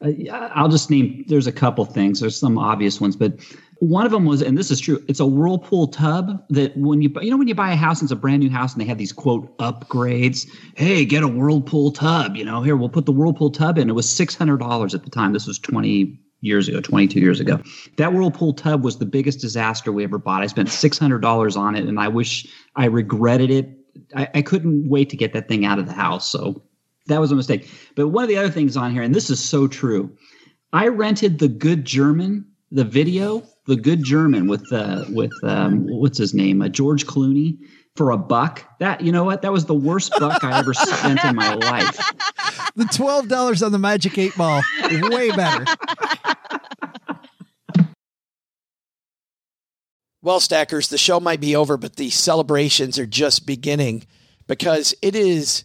Speaker 5: Uh, I'll just name. There's a couple things. There's some obvious ones, but one of them was, and this is true. It's a whirlpool tub that when you you know when you buy a house, it's a brand new house, and they have these quote upgrades. Hey, get a whirlpool tub. You know, here we'll put the whirlpool tub in. It was six hundred dollars at the time. This was twenty years ago, 22 years ago. That Whirlpool tub was the biggest disaster we ever bought. I spent $600 on it and I wish I regretted it. I, I, couldn't wait to get that thing out of the house. So that was a mistake. But one of the other things on here, and this is so true, I rented the Good German, the video, the Good German with uh, with um, what's his name, uh, George Clooney, for a buck. That you know what? That was the worst buck I ever spent in my life.
Speaker 3: The twelve dollars on the Magic Eight Ball, way better. Well, Stackers, the show might be over, but the celebrations are just beginning because it is